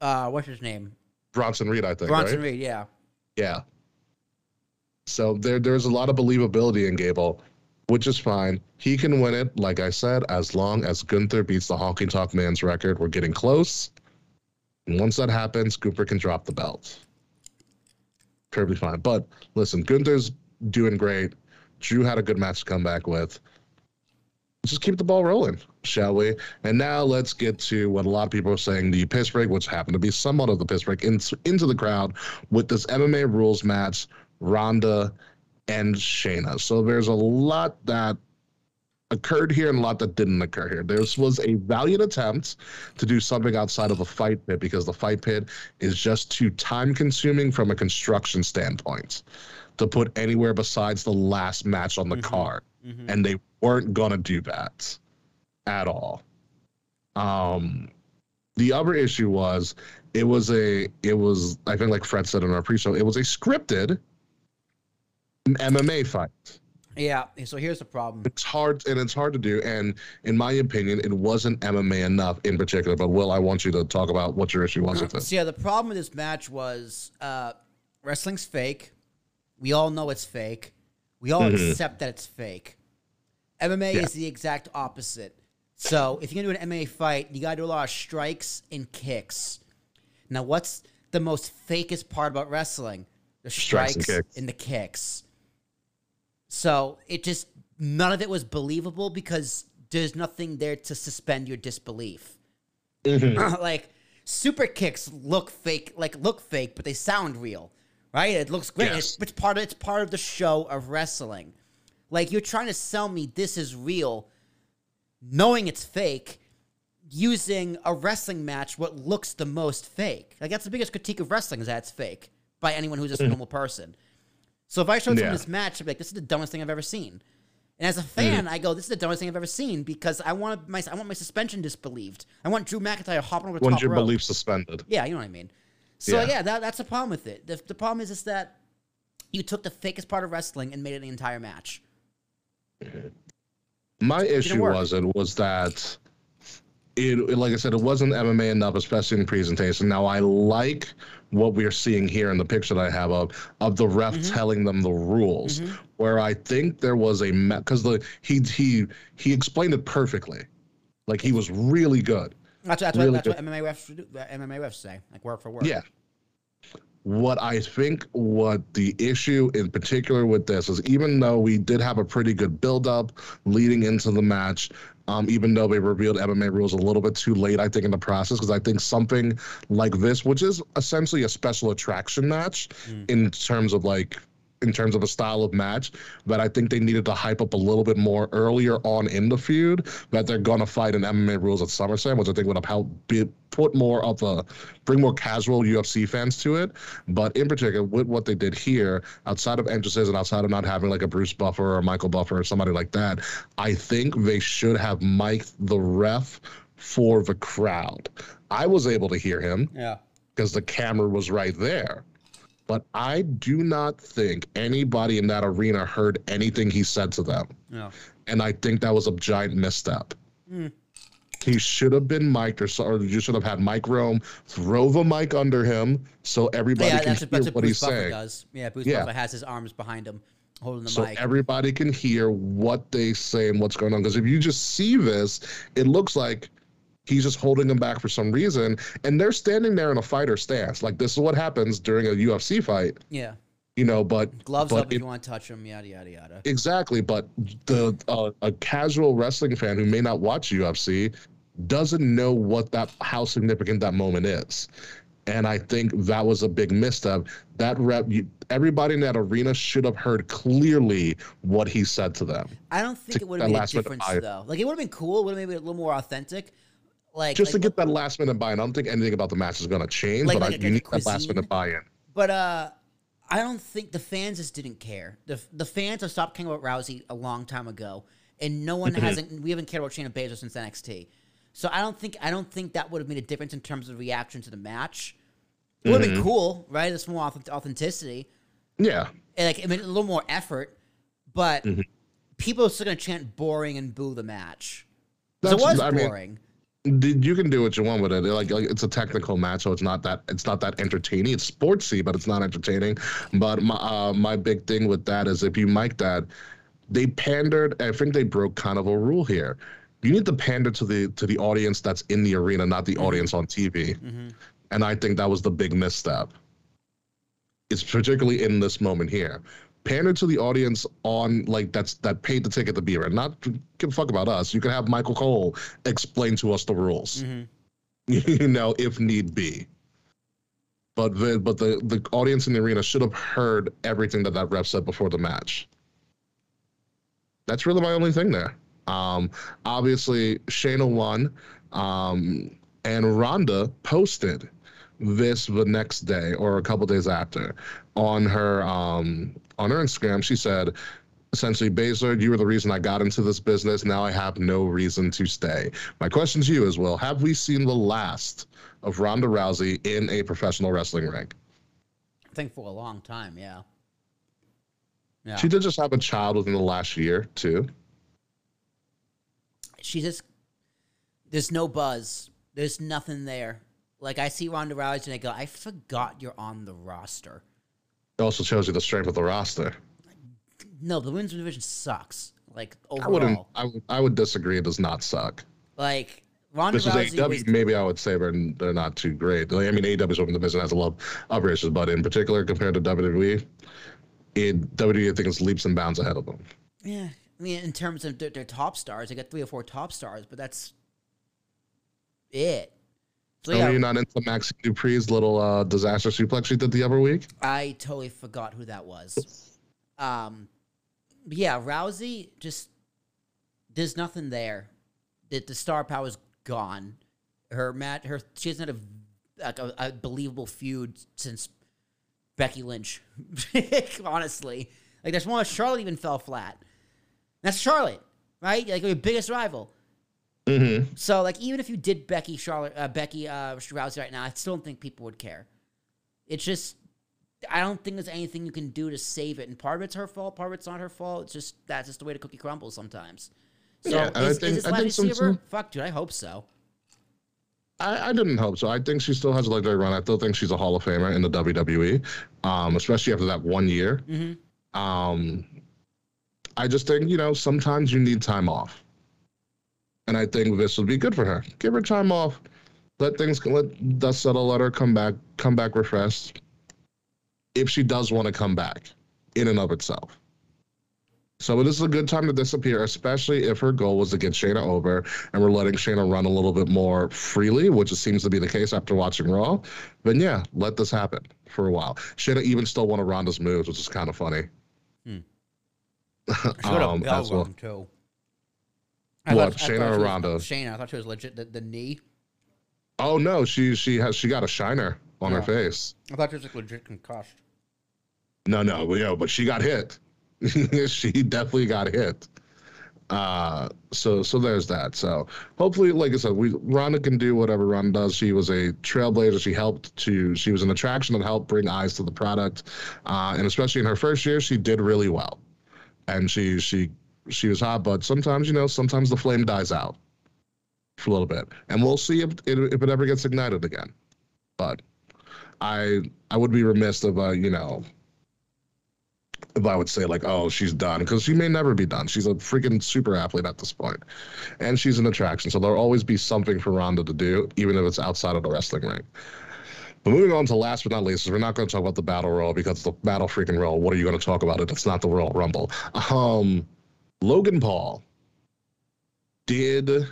uh what's his name? Bronson Reed, I think. Bronson right? Reed, yeah. Yeah. So there, there's a lot of believability in Gable, which is fine. He can win it, like I said, as long as Gunther beats the Honky Tonk Man's record. We're getting close. And once that happens, Cooper can drop the belt. Perfectly fine. But listen, Gunther's doing great. Drew had a good match to come back with. Just keep the ball rolling, shall we? And now let's get to what a lot of people are saying the piss break, which happened to be somewhat of the piss break, in, into the crowd with this MMA rules match, Ronda and Shayna. So there's a lot that occurred here and a lot that didn't occur here. This was a valiant attempt to do something outside of a fight pit because the fight pit is just too time consuming from a construction standpoint to put anywhere besides the last match on the Mhm. card. Mhm. And they weren't gonna do that at all. Um the other issue was it was a it was I think like Fred said in our pre-show, it was a scripted MMA fight. Yeah. So here's the problem. It's hard and it's hard to do. And in my opinion, it wasn't MMA enough in particular. But Will, I want you to talk about what your issue was with it. So yeah, the problem with this match was uh, wrestling's fake. We all know it's fake. We all Mhm. accept that it's fake. MMA Yeah. is the exact opposite. So if you're gonna do an MMA fight, you gotta do a lot of strikes and kicks. Now, what's the most fakest part about wrestling? The Strikes strikes, and and the kicks. So it just none of it was believable because there's nothing there to suspend your disbelief. Mhm. like super kicks look fake, like look fake, but they sound real, right? It looks great. Yes. It's, it's part of it's part of the show of wrestling. Like you're trying to sell me this is real, knowing it's fake, using a wrestling match what looks the most fake. Like that's the biggest critique of wrestling is that it's fake by anyone who's just a normal person. So if I showed someone Yeah. this match, I'd be like, "This is the dumbest thing I've ever seen." And as a mm. fan, I go, "This is the dumbest thing I've ever seen" because I want my I want my suspension disbelieved. I want Drew McIntyre hopping over the Want top your rope. belief suspended. Yeah, you know what I mean. So Yeah. yeah, that, that's the problem with it. The, the problem is is that you took the fakest part of wrestling and made it an entire match. My issue was it was that it, it- like I said, it wasn't MMA enough, especially in presentation. Now I like what we're seeing here in the picture that I have of of the ref Mm-hmm. telling them the rules, where I think there was a because the he he he explained it perfectly, like he was really good. That's, that's, Really what, that's good. what MMA refs do, uh, MMA refs say, like word for word. Yeah. What I think what the issue in particular with this is even though we did have a pretty good build up leading into the match, um, even though they revealed MMA rules a little bit too late, I think, in the process, because I think something like this, which is essentially a special attraction match in terms of like in terms of a style of match, that I think they needed to hype up a little bit more earlier on in the feud that they're gonna fight in MMA rules at SummerSlam, which I think would have helped be, put more of a bring more casual UFC fans to it. But in particular, with what they did here, outside of entrances and outside of not having like a Bruce Buffer or a Michael Buffer or somebody like that, I think they should have mic'd the ref for the crowd. I was able to hear him Yeah. because the camera was right there. But I do not think anybody in that arena heard anything he said to them. Yeah. And I think that was a giant misstep. Hmm. He should have been mic'd or, so, or you should have had Mike Rome throw the mic under him so everybody yeah, can that's, hear what- that's what, what he's Buffer saying. does. Yeah, Bruce Yeah. Buffer has his arms behind him, holding the So mic. everybody can hear what they say and what's going on. Because if you just see this, it looks like he's just holding them back for some reason. And they're standing there in a fighter stance. Like this is what happens during a UFC fight, yeah, you know, but gloves but up if it- you want to touch him. Yada yada yada. Exactly, but the uh, a casual wrestling fan who may not watch UFC doesn't know what that how significant that moment is. And I think that was a big misstep. That rep, you, everybody in that arena should have heard clearly what he said to them. I don't think to it would have made a difference though. Like it would have been cool. Would have maybe a little more authentic. Like Just like, to get that last minute buy-in. I don't think anything about the match is going to change, Like- but like I, a- you need a that last minute buy-in. But uh, I don't think the fans just didn't care. The the fans have stopped caring about Rousey a long time ago, and no one hasn't. We haven't cared about Shayna Baszler since NXT. So I don't think I don't think that would have made a difference in terms of reaction to the match. It would have Mm-hmm. been cool, right? It's more authenticity, Yeah, and like I mean, a little more effort. But Mm-hmm. people are still gonna chant boring and boo the match. 'Cause it was I boring. Did- you can do what you want with it. Like, like it's a technical match, so it's not that it's not that entertaining. It's sportsy, but it's not entertaining. But my uh, my big thing with that is if you mic that, they pandered. I think they broke kind of a rule here. You need to pander to the to the audience that's in the arena, not the audience on TV. hmm And I think that was the big misstep. It's particularly in this moment here. Pander to the audience on like that's that paid the ticket to be here. Not give a fuck about us. You can have Michael Cole explain to us the rules hmm you know, if need be. But the but the the audience in the arena should have heard everything that that ref said before the match. That's really my only thing there. Um, obviously, Shayna won, um, and Ronda posted this the next day or a couple days after on her um, on her Instagram. She said, essentially, Baszler, you were the reason I got into this business. Now I have no reason to stay. My question to you is, Will, have we seen the last of Ronda Rousey in a professional wrestling ring? I think for a long time, yeah. Yeah. She did just have a child within the last year, too. she just there's no buzz. There's nothing there. Like I see Ronda Rousey and I go, I forgot you're on the roster. It also shows you the strength of the roster. No, the women's division sucks. Like I wouldn't. overall, I, would- I would disagree. It does not suck. like Ronda This is Rousey AEW. was Maybe I would say they're, they're not too great. Like, I mean, AEW's women's division has a lot of issues, but in particular compared to WWE, it, WWE I think is leaps and bounds ahead of them. yeah. I mean, in terms of their, their top stars, they got three or four top stars, but that's it. So Are yeah, you not into Maxxine Dupri's little uh, disaster suplex she did the other week? I totally forgot who that was. Um, yeah, Rousey just there's nothing there. That the star power is gone. Her mat, her she hasn't had a like a, a believable feud since Becky Lynch. Honestly, like there's one. Charlotte even fell flat. That's Charlotte, right? Like your biggest rival. Mm-hmm. So like even if you did Becky Charlotte uh, Becky uh, Rousey right now, I still don't think people would care. It's just I don't think there's anything you can do to save it, and part of it's her fault, part of it's not her fault. It's just that's just the way the cookie crumbles sometimes. So Yeah, is, think- is this I last some- some- Fuck, dude, I hope so. I, I didn't hope so. I think she still has a legendary run. I still think she's a Hall of Famer in the WWE, um, especially after that one year. Mm-hmm. Um, I just think you know sometimes you need time off, and I think this would be good for her. Give her time off, let things let dust settle, let her come back, come back refreshed. If she does want to come back, in and of itself. So this is a good time to disappear, especially if her goal was to get Shayna over, and we're letting Shayna run a little bit more freely, which it seems to be the case after watching Raw. Then yeah, let this happen for a while. Shayna even still one of Ronda's moves, which is kind of funny. Hmm. um, as well. too. What, Shayna or Ronda? Shayna. I thought she was legit. The, the knee. Oh no, she she has she got a shiner on her face. I thought she was like legit concussed. No, no, but, yeah, but she got hit. she definitely got hit. Uh, so so there's that. So hopefully, like I said, we Ronda can do whatever Ronda does. She was a trailblazer. She helped to. She was an attraction that helped bring eyes to the product, uh, and especially in her first year, she did really well. And she she she was hot, but sometimes you know sometimes the flame dies out for a little bit, and we'll see if it, if it ever gets ignited again. But I I would be remiss if uh, you know if I would say like, oh, she's done, because she may never be done. She's a freaking super athlete at this point, and she's an attraction. So there'll always be something for Ronda to do, even if it's outside of the wrestling ring. But moving on to last but not least, we're not going to talk about the battle royal because the battle freaking royal. What are you going to talk about it? It's not the Royal Rumble. Um, Logan Paul did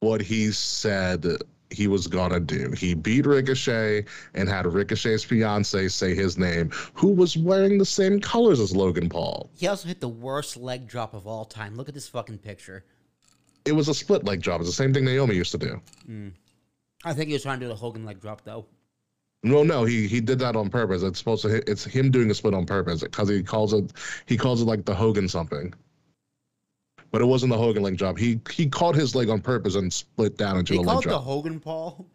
what he said he was gonna do. He beat Ricochet and had Ricochet's fiance say his name, who was wearing the same colors as Logan Paul. He also hit the worst leg drop of all time. Look at this fucking picture. It was a split leg drop. It's the same thing Naomi used to do. Hmm. I think he was trying to do the Hogan leg drop though. No, no, he he did that on purpose. It's supposed to. hit- It's him doing a split on purpose because he calls it he calls it like the Hogan something. But it wasn't the Hogan leg drop. He he caught his leg on purpose and split down into He a leg called the. Hogan Paul.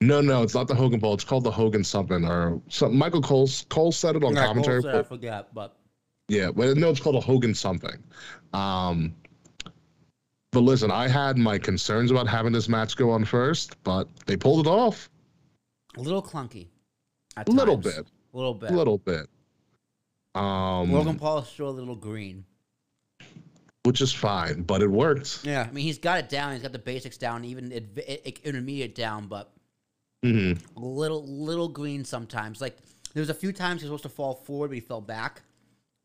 no, no, it's not the Hogan Paul. It's called the Hogan something or some. Michael Cole Cole said it on Yeah, commentary. Cole said, I forget, but Yeah, but no, it's called a Hogan something. Um, but listen, I had my concerns about having this match go on first, but they pulled it off a little clunky. A little bit, A little bit. a little bit. Um, Logan Paul is still a little green. Which is fine, but it worked. Yeah, I mean he's got it down. He's got the basics down, even i- i- intermediate down, but hmm little little green sometimes. Like there was a few times he was supposed to fall forward, but he fell back.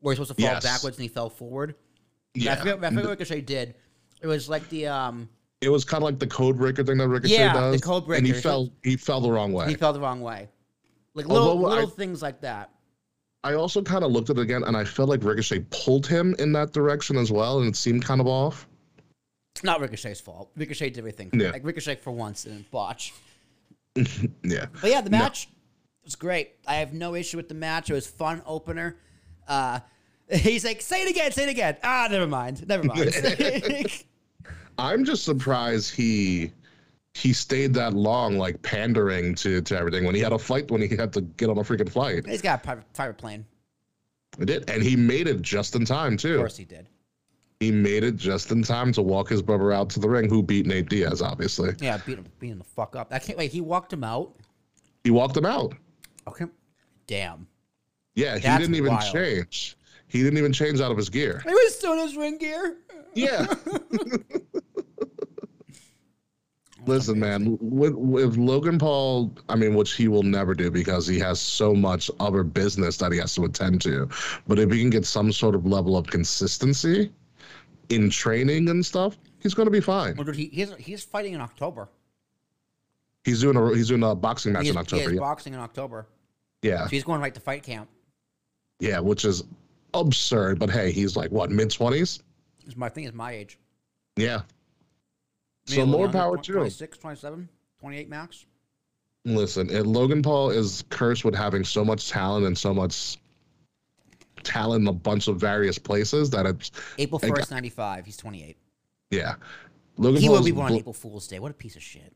Or he's supposed to fall Yes. backwards and he fell forward. I Yeah, forget, I forget what Ricochet did. It was like the um it was kind of like the code breaker thing that Ricochet Yeah, the does. code and he fell. He fell the wrong way. he fell the wrong way. Like Although little I- little things like that. I also kind of looked at it again, and I felt like Ricochet pulled him in that direction as well, and it seemed kind of off. Not Ricochet's fault. Ricochet did everything. Yeah. Like Ricochet for once didn't botch. Yeah. But yeah, the No. match was great. I have no issue with the match. It was fun opener. Uh, he's like, say it again, say it again. Ah, never mind, never mind. I'm just surprised he he stayed that long, like pandering to to everything when he had a flight when he had to get on a freaking flight. he's got a private, private plane. He did, and he made it just in time too. Of course he did. He made it just in time to walk his brother out to the ring, who beat Nate Diaz. Obviously, Yeah, beat him, beat him the fuck up. I can't wait. He walked him out. he walked him out. Okay. Damn. Yeah, he That's didn't even wild. change. He didn't even change out of his gear. He was still in his ring gear. Yeah. Listen, man, with, with Logan Paul, I mean, which he will never do because he has so much other business that he has to attend to. But if he can get some sort of level of consistency in training and stuff, he's going to be fine. Well, dude, he, he's he's fighting in October. He's doing a he's doing a boxing match He's, in October. is Yeah. boxing in October. yeah, So he's going right to fight camp. yeah, which is absurd. But hey, he's like what mid twenties? My thing is my age. Yeah. So more power to him. 26, 27, 28 max. Listen, Logan Paul is cursed with having so much talent and so much talent in a bunch of various places that it's April got- 1st, 95. He's 28. yeah. Logan He will Paul's be born on April Fool's Day. What a piece of shit.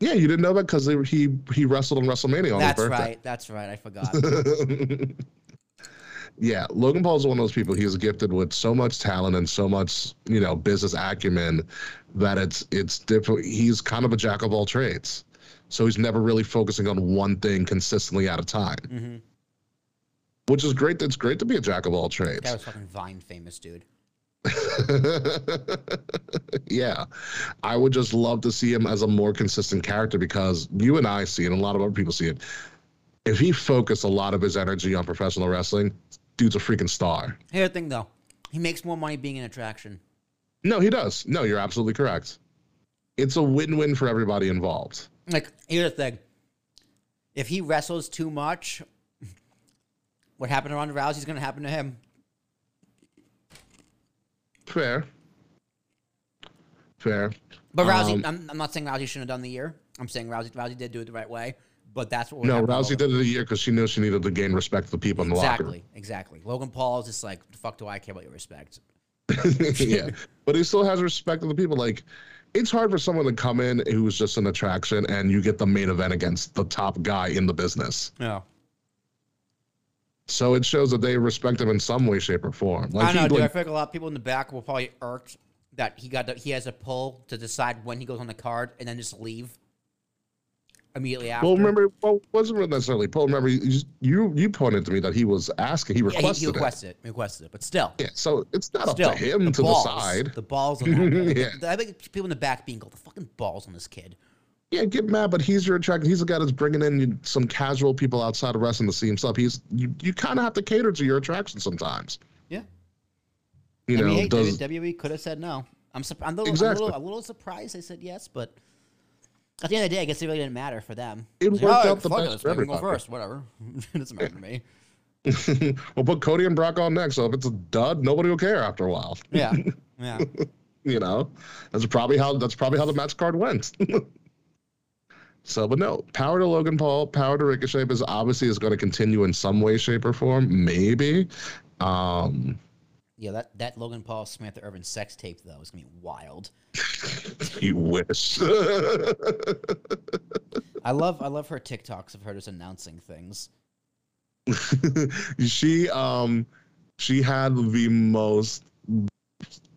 Yeah, you didn't know that because he he wrestled on WrestleMania on That's his birthday. That's right. That's right. I forgot. yeah, Logan Paul is one of those people. He's gifted with so much talent and so much, you know, business acumen that it's it's different. He's kind of a jack of all trades, so he's never really focusing on one thing consistently at a time, hmm which is great. It's great to be a jack of all trades. That was fucking Vine famous, dude. yeah, I would just love to see him as a more consistent character because you and I see it, and a lot of other people see it. If he focused a lot of his energy on professional wrestling, dude's a freaking star. Here's the thing, though. He makes more money being an attraction. No, he does. No, you're absolutely correct. It's a win-win for everybody involved. Like, here's the thing. If he wrestles too much, what happened to Ronda Rousey is going to happen to him. Fair. Fair. But Rousey, Um, I'm, I'm not saying Rousey shouldn't have done the year. I'm saying Rousey, Rousey did do it the right way. But that's what No, Rousey did it a year because she knew she needed to gain respect of the people in the locker. Exactly, exactly. Logan Paul is just like, the fuck do I care about your respect? yeah, but he still has respect of the people. Like, it's hard for someone to come in who's just an attraction, and you get the main event against the top guy in the business. Yeah. So it shows that they respect him in some way, shape, or form. Like I know, dude. I feel like a lot of people in the back will probably irked that he got the, he has a pull to decide when he goes on the card and then just leave immediately after. well, remember, well, wasn't necessarily Paul. Remember, you, you you pointed to me that he was asking, he yeah, he, requested he it. requested it. He requested it, but still, Yeah, so it's not still, up to him the to balls, decide. The balls on that. Yeah. the- I think people in the back being called the fucking balls on this kid. Yeah, get mad, but he's your attraction. He's the guy that's bringing in some casual people outside of wrestling to see himself. He's you. You kind of have to cater to your attraction sometimes. Yeah. You I know, mean, hey, does WWE could have said no. I'm, surp- I'm, a little, Exactly. I'm a, little, a little surprised they said yes, but at the end of the day, I guess it really didn't matter for them. It It's worked "Oh, out the fuck it, best let's for make him go first. Whatever. it doesn't matter to me. we'll put Cody and Brock on next. So if it's a dud, nobody will care after a while. Yeah. Yeah. You know, that's probably how that's probably how the match card went. so, but no, power to Logan Paul, power to Ricochet is obviously is going to continue in some way, shape, or form. Maybe. Um, Yeah, that, that Logan Paul Samantha Irvin sex tape though is gonna be wild. you wish. I love I love her TikToks of her just announcing things. she um she had the most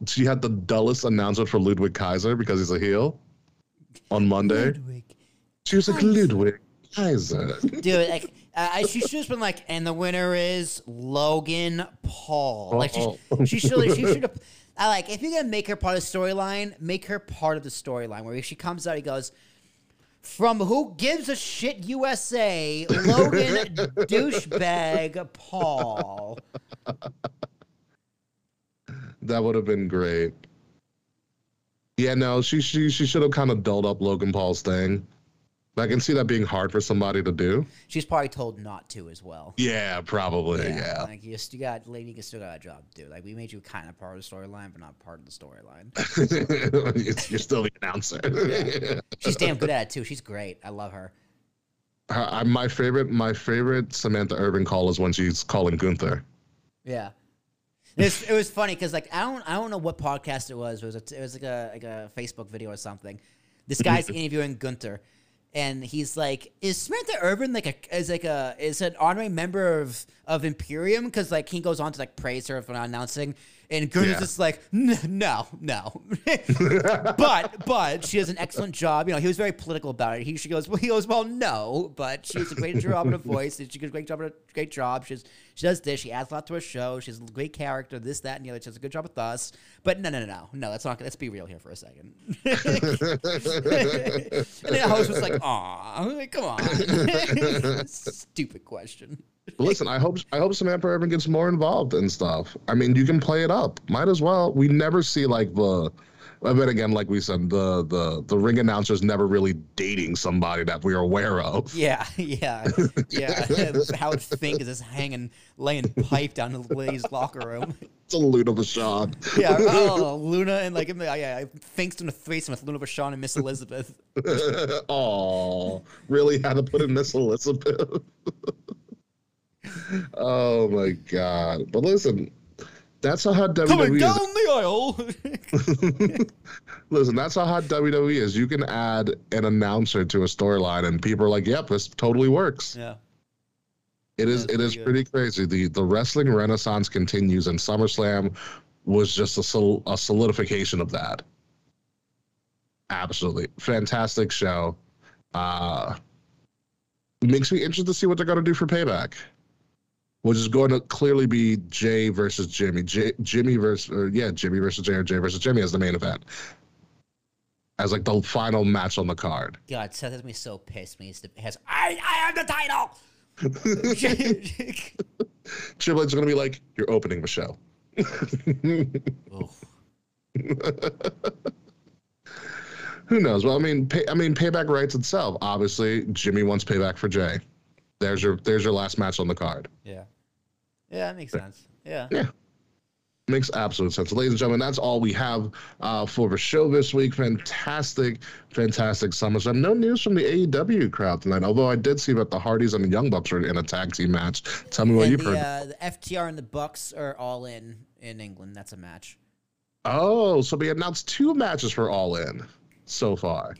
she had the dullest announcement for Ludwig Kaiser because he's a heel on Monday. Ludwig. She was like Ludwig Kaiser. Dude, like uh, she should have been like, and the winner is Logan Paul. Like she, Oh. she should she should have. I like if you're gonna make her part of the storyline, make her part of the storyline where if she comes out, he goes. From Who Gives a Shit USA, Logan douchebag Paul. That would have been great. Yeah, no, she she she should have kind of dulled up Logan Paul's thing. I can see that being hard for somebody to do. She's probably told not to as well. Yeah, probably. Yeah. Like you, you got lady, you still got a job to do. Like we made you kind of part of the storyline, but not part of the storyline. You're still the announcer. She's damn good at it too. She's great. I love her. Her- I- my favorite, my favorite Samantha Irvin call is when she's calling Gunther. Yeah. It's, it was funny because like I don't I don't know what podcast it was. It was a, it was like a like a Facebook video or something. This guy's interviewing Gunther, and he's like, "Is Samantha Irvin like a is like a is an honorary member of of Imperium?" Because like he goes on to like praise her for not announcing, and Gunther's Yeah. just like, "No, no." but but she does an excellent job. You know, he was very political about it. He she goes, well, he goes, "Well, no," but she does a great job at a voice. And she does a great job a great job. She's she does this. She adds a lot to her show. She's a great character. This, that, and the other. She does a good job with us. But no, no, no, no, no. That's not. Let's be real here for a second. and the host was like, "Aw, like, come on." Stupid question. Listen, I hope I hope Samantha Irvin gets more involved and stuff. I mean, you can play it up. Might as well. We never see like the. But then again, like we said, the the the ring announcers never really dating somebody that we're aware of. Yeah, yeah, yeah. Howard Fink is just hanging, laying pipe down in the ladies' locker room. It's a Luna Vachon. Yeah, oh, Luna and like yeah, yeah, Fink's doing a threesome with Luna Vachon and Miss Elizabeth. Oh, really had to put in Miss Elizabeth. oh my god! But listen, that's how hot Coming WWE down is. the aisle. Listen, that's how hot WWE is. You can add an announcer to a storyline, and people are like, "Yep, this totally works." yeah. It is. That's It is pretty good. pretty crazy. the The wrestling renaissance continues, and SummerSlam was just a, sol- a solidification of that. Absolutely fantastic show. Uh, makes me interested to see what they're going to do for Payback, which is going to clearly be Jey versus Jimmy. J- Jimmy versus or yeah, Jimmy versus Jey or Jey versus Jimmy as the main event, as like the final match on the card. God, Seth has me so pissed when he's the, has I I am the title. Triple H is going to be like, "You're opening the show." Who knows? Well, I mean, pay, I mean, payback rights itself. Obviously, Jimmy wants payback for Jey. There's your there's your last match on the card. Yeah. Yeah, that makes sense. Yeah. Yeah. Makes absolute sense. Ladies and gentlemen, that's all we have uh, for the show this week. Fantastic, fantastic SummerSlam. No news from the AEW crowd tonight, although I did see that the Hardys and the Young Bucks are in a tag team match. Tell me what and you've the, heard. uh, the FTR and the Bucks are all in in England. That's a match. Oh, so we announced two matches for All In so far.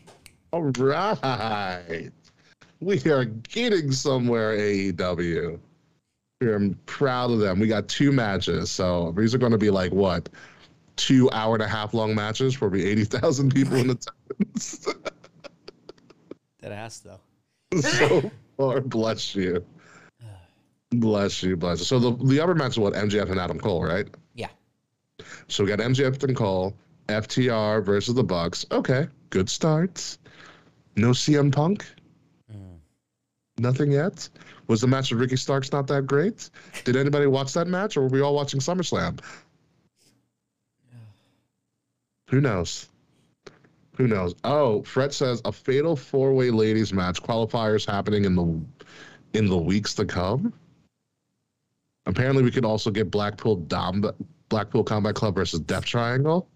All right. We are getting somewhere, AEW. I'm proud of them. We got two matches. So these are going to be like what? Two hour and a half long matches for the 80,000 people in attendance. That ass though. so far, bless you. Bless you, bless you. So the, the other match is what? MJF and Adam Cole, right? Yeah. So we got MJF and Cole, FTR versus the Bucks. Okay, good starts. No CM Punk. Nothing yet. Was the match with Ricky Starks not that great? Did anybody watch that match, or were we all watching SummerSlam? Who knows? Who knows? Oh, Fred says a fatal four-way ladies match qualifiers happening in the in the weeks to come. Apparently, we could also get Blackpool Dom Blackpool Combat Club versus Death Triangle.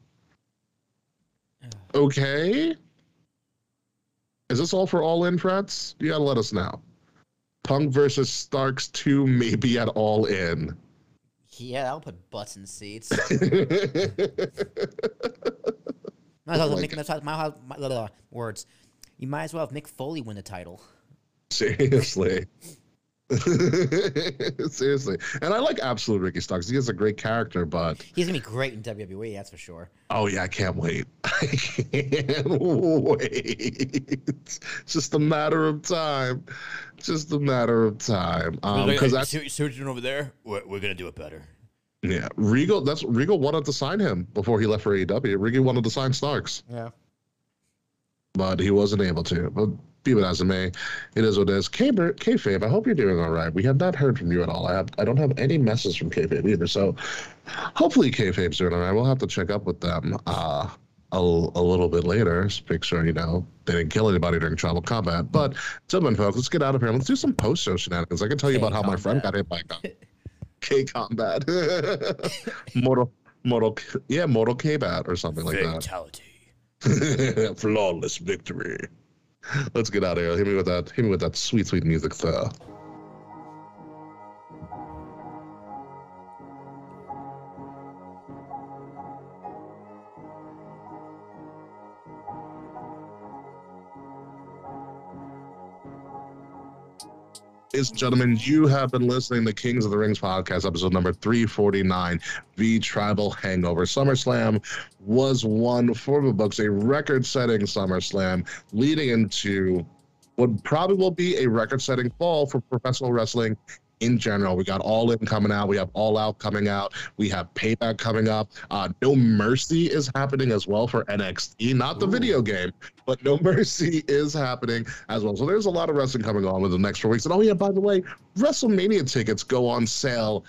Okay. Is this all for all in, Freds? You gotta let us know. Punk versus Starks 2 maybe at all in. Yeah, I'll put butts in seats. Might as well my make, might as well- might as well- might- blah, blah, blah, words. You might as well have Mick Foley win the title. Seriously. Seriously. And I like Absolute Ricky Starks. He has a great character, but He's gonna be great in WWE, that's for sure. oh yeah, I can't wait. I can't wait. It's just a matter of time. Just a matter of time. Um, because that's see, see what you're doing over there. We're, we're gonna do it better. yeah, Regal. That's Regal wanted to sign him before he left for AEW. Regal wanted to sign Starks. Yeah. but he wasn't able to. But be it as it may, it is what it is. K Kayfabe, I hope you're doing all right. We have not heard from you at all. I have, I don't have any message from Kayfabe either. So hopefully Kayfabe's doing all right. We'll have to check up with them uh, a, a little bit later. Just make sure you know they didn't kill anybody during tribal combat. But until then, folks, let's get out of here. Let's do some post show shenanigans. I can tell you about how my friend got hit by a gun. K combat. Mortal, Mortal, yeah, Mortal K bat or something like that. Fatality. Flawless victory. Let's get out of here. Hit me with that. Hit me with that sweet, sweet music, sir. Ladies and gentlemen, you have been listening to Kings of the Rings podcast, episode number 349, The Tribal Hangover. SummerSlam was one for the books, a record setting SummerSlam, leading into what probably will be a record setting fall for professional wrestling in general. We got All In coming out. We have All Out coming out. We have Payback coming up. Uh, no Mercy is happening as well for NXT, not the Ooh. video game, but No Mercy is happening as well. So there's a lot of wrestling coming on with the next four weeks. And oh yeah, by the way, WrestleMania tickets go on sale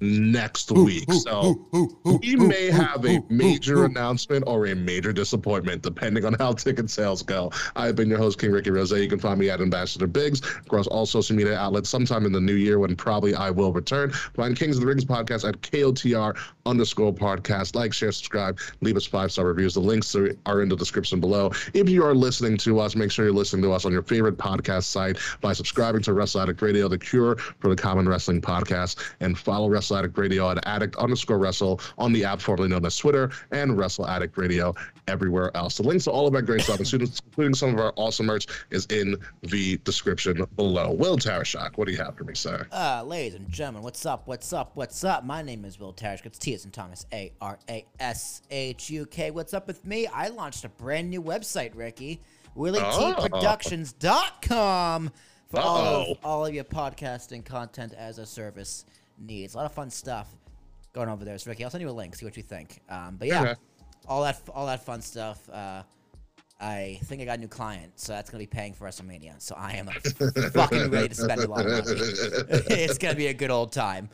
next week. So we may have a major announcement or a major disappointment, depending on how ticket sales go. I've been your host, King Ricky Rose. You can find me at Ambassador Biggs across all social media outlets sometime in the new year when probably I will return. Find Kings of the Rings podcast at KOTR underscore podcast. Like, share, subscribe, leave us five star reviews. The links are in the description below. If you are listening to us, make sure you're listening to us on your favorite podcast site by subscribing to Wrestle Addict Radio, the cure for the common wrestling podcast, and follow Wrestle Addict Radio at addict underscore wrestle on the app formerly known as Twitter and Wrestle Addict Radio everywhere else. The links to all of our great stuff, including some of our awesome merch, is in the description below. Will Tarashuk, what do you have for me, sir? Uh, ladies and gentlemen, what's up? What's up? What's up? My name is Will Tarashuk. It's T as in Thomas, A R A S H U K. What's up with me? I launched a brand new website, Ricky. WillieTProductions.com for all of, all of your podcasting content as a service needs. A lot of fun stuff going over there. So Ricky, I'll send you a link. See what you think. Um, but yeah, okay. all that all that fun stuff. Uh, I think I got a new client, so that's gonna be paying for WrestleMania. So I am fucking ready to spend a lot of money. it's gonna be a good old time.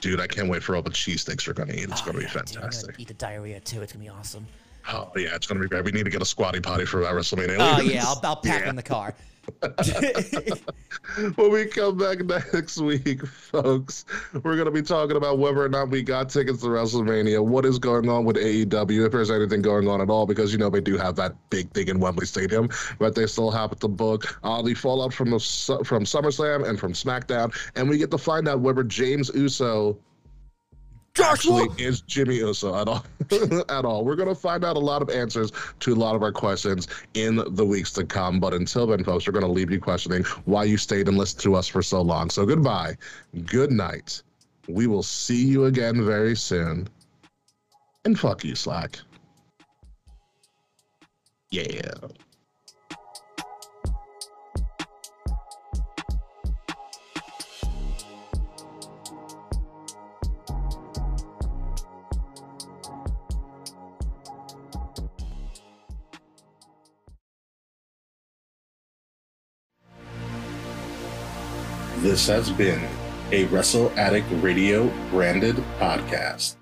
Dude, I can't wait for all the cheesesteaks we're gonna eat. It's oh, gonna yeah, be fantastic. Dude, eat the diarrhea too. It's gonna be awesome. Oh yeah, it's gonna be great. We need to get a squatty potty for our WrestleMania. Oh yeah, I'll, I'll pack yeah. in the car. when we come back next week, folks, we're going to be talking about whether or not we got tickets to WrestleMania, what is going on with AEW, if there's anything going on at all, because you know they do have that big thing in Wembley Stadium, but they still have to book uh, the fallout from the from SummerSlam and from SmackDown, and we get to find out whether James Uso Joshua actually is Jimmy Uso at all. at all. We're gonna find out a lot of answers to a lot of our questions in the weeks to come. But until then, folks, we're gonna leave you questioning why you stayed and listened to us for so long. So goodbye, good night. We will see you again very soon. And fuck you, Slack. Yeah. This has been a Wrestle Addict Radio branded podcast.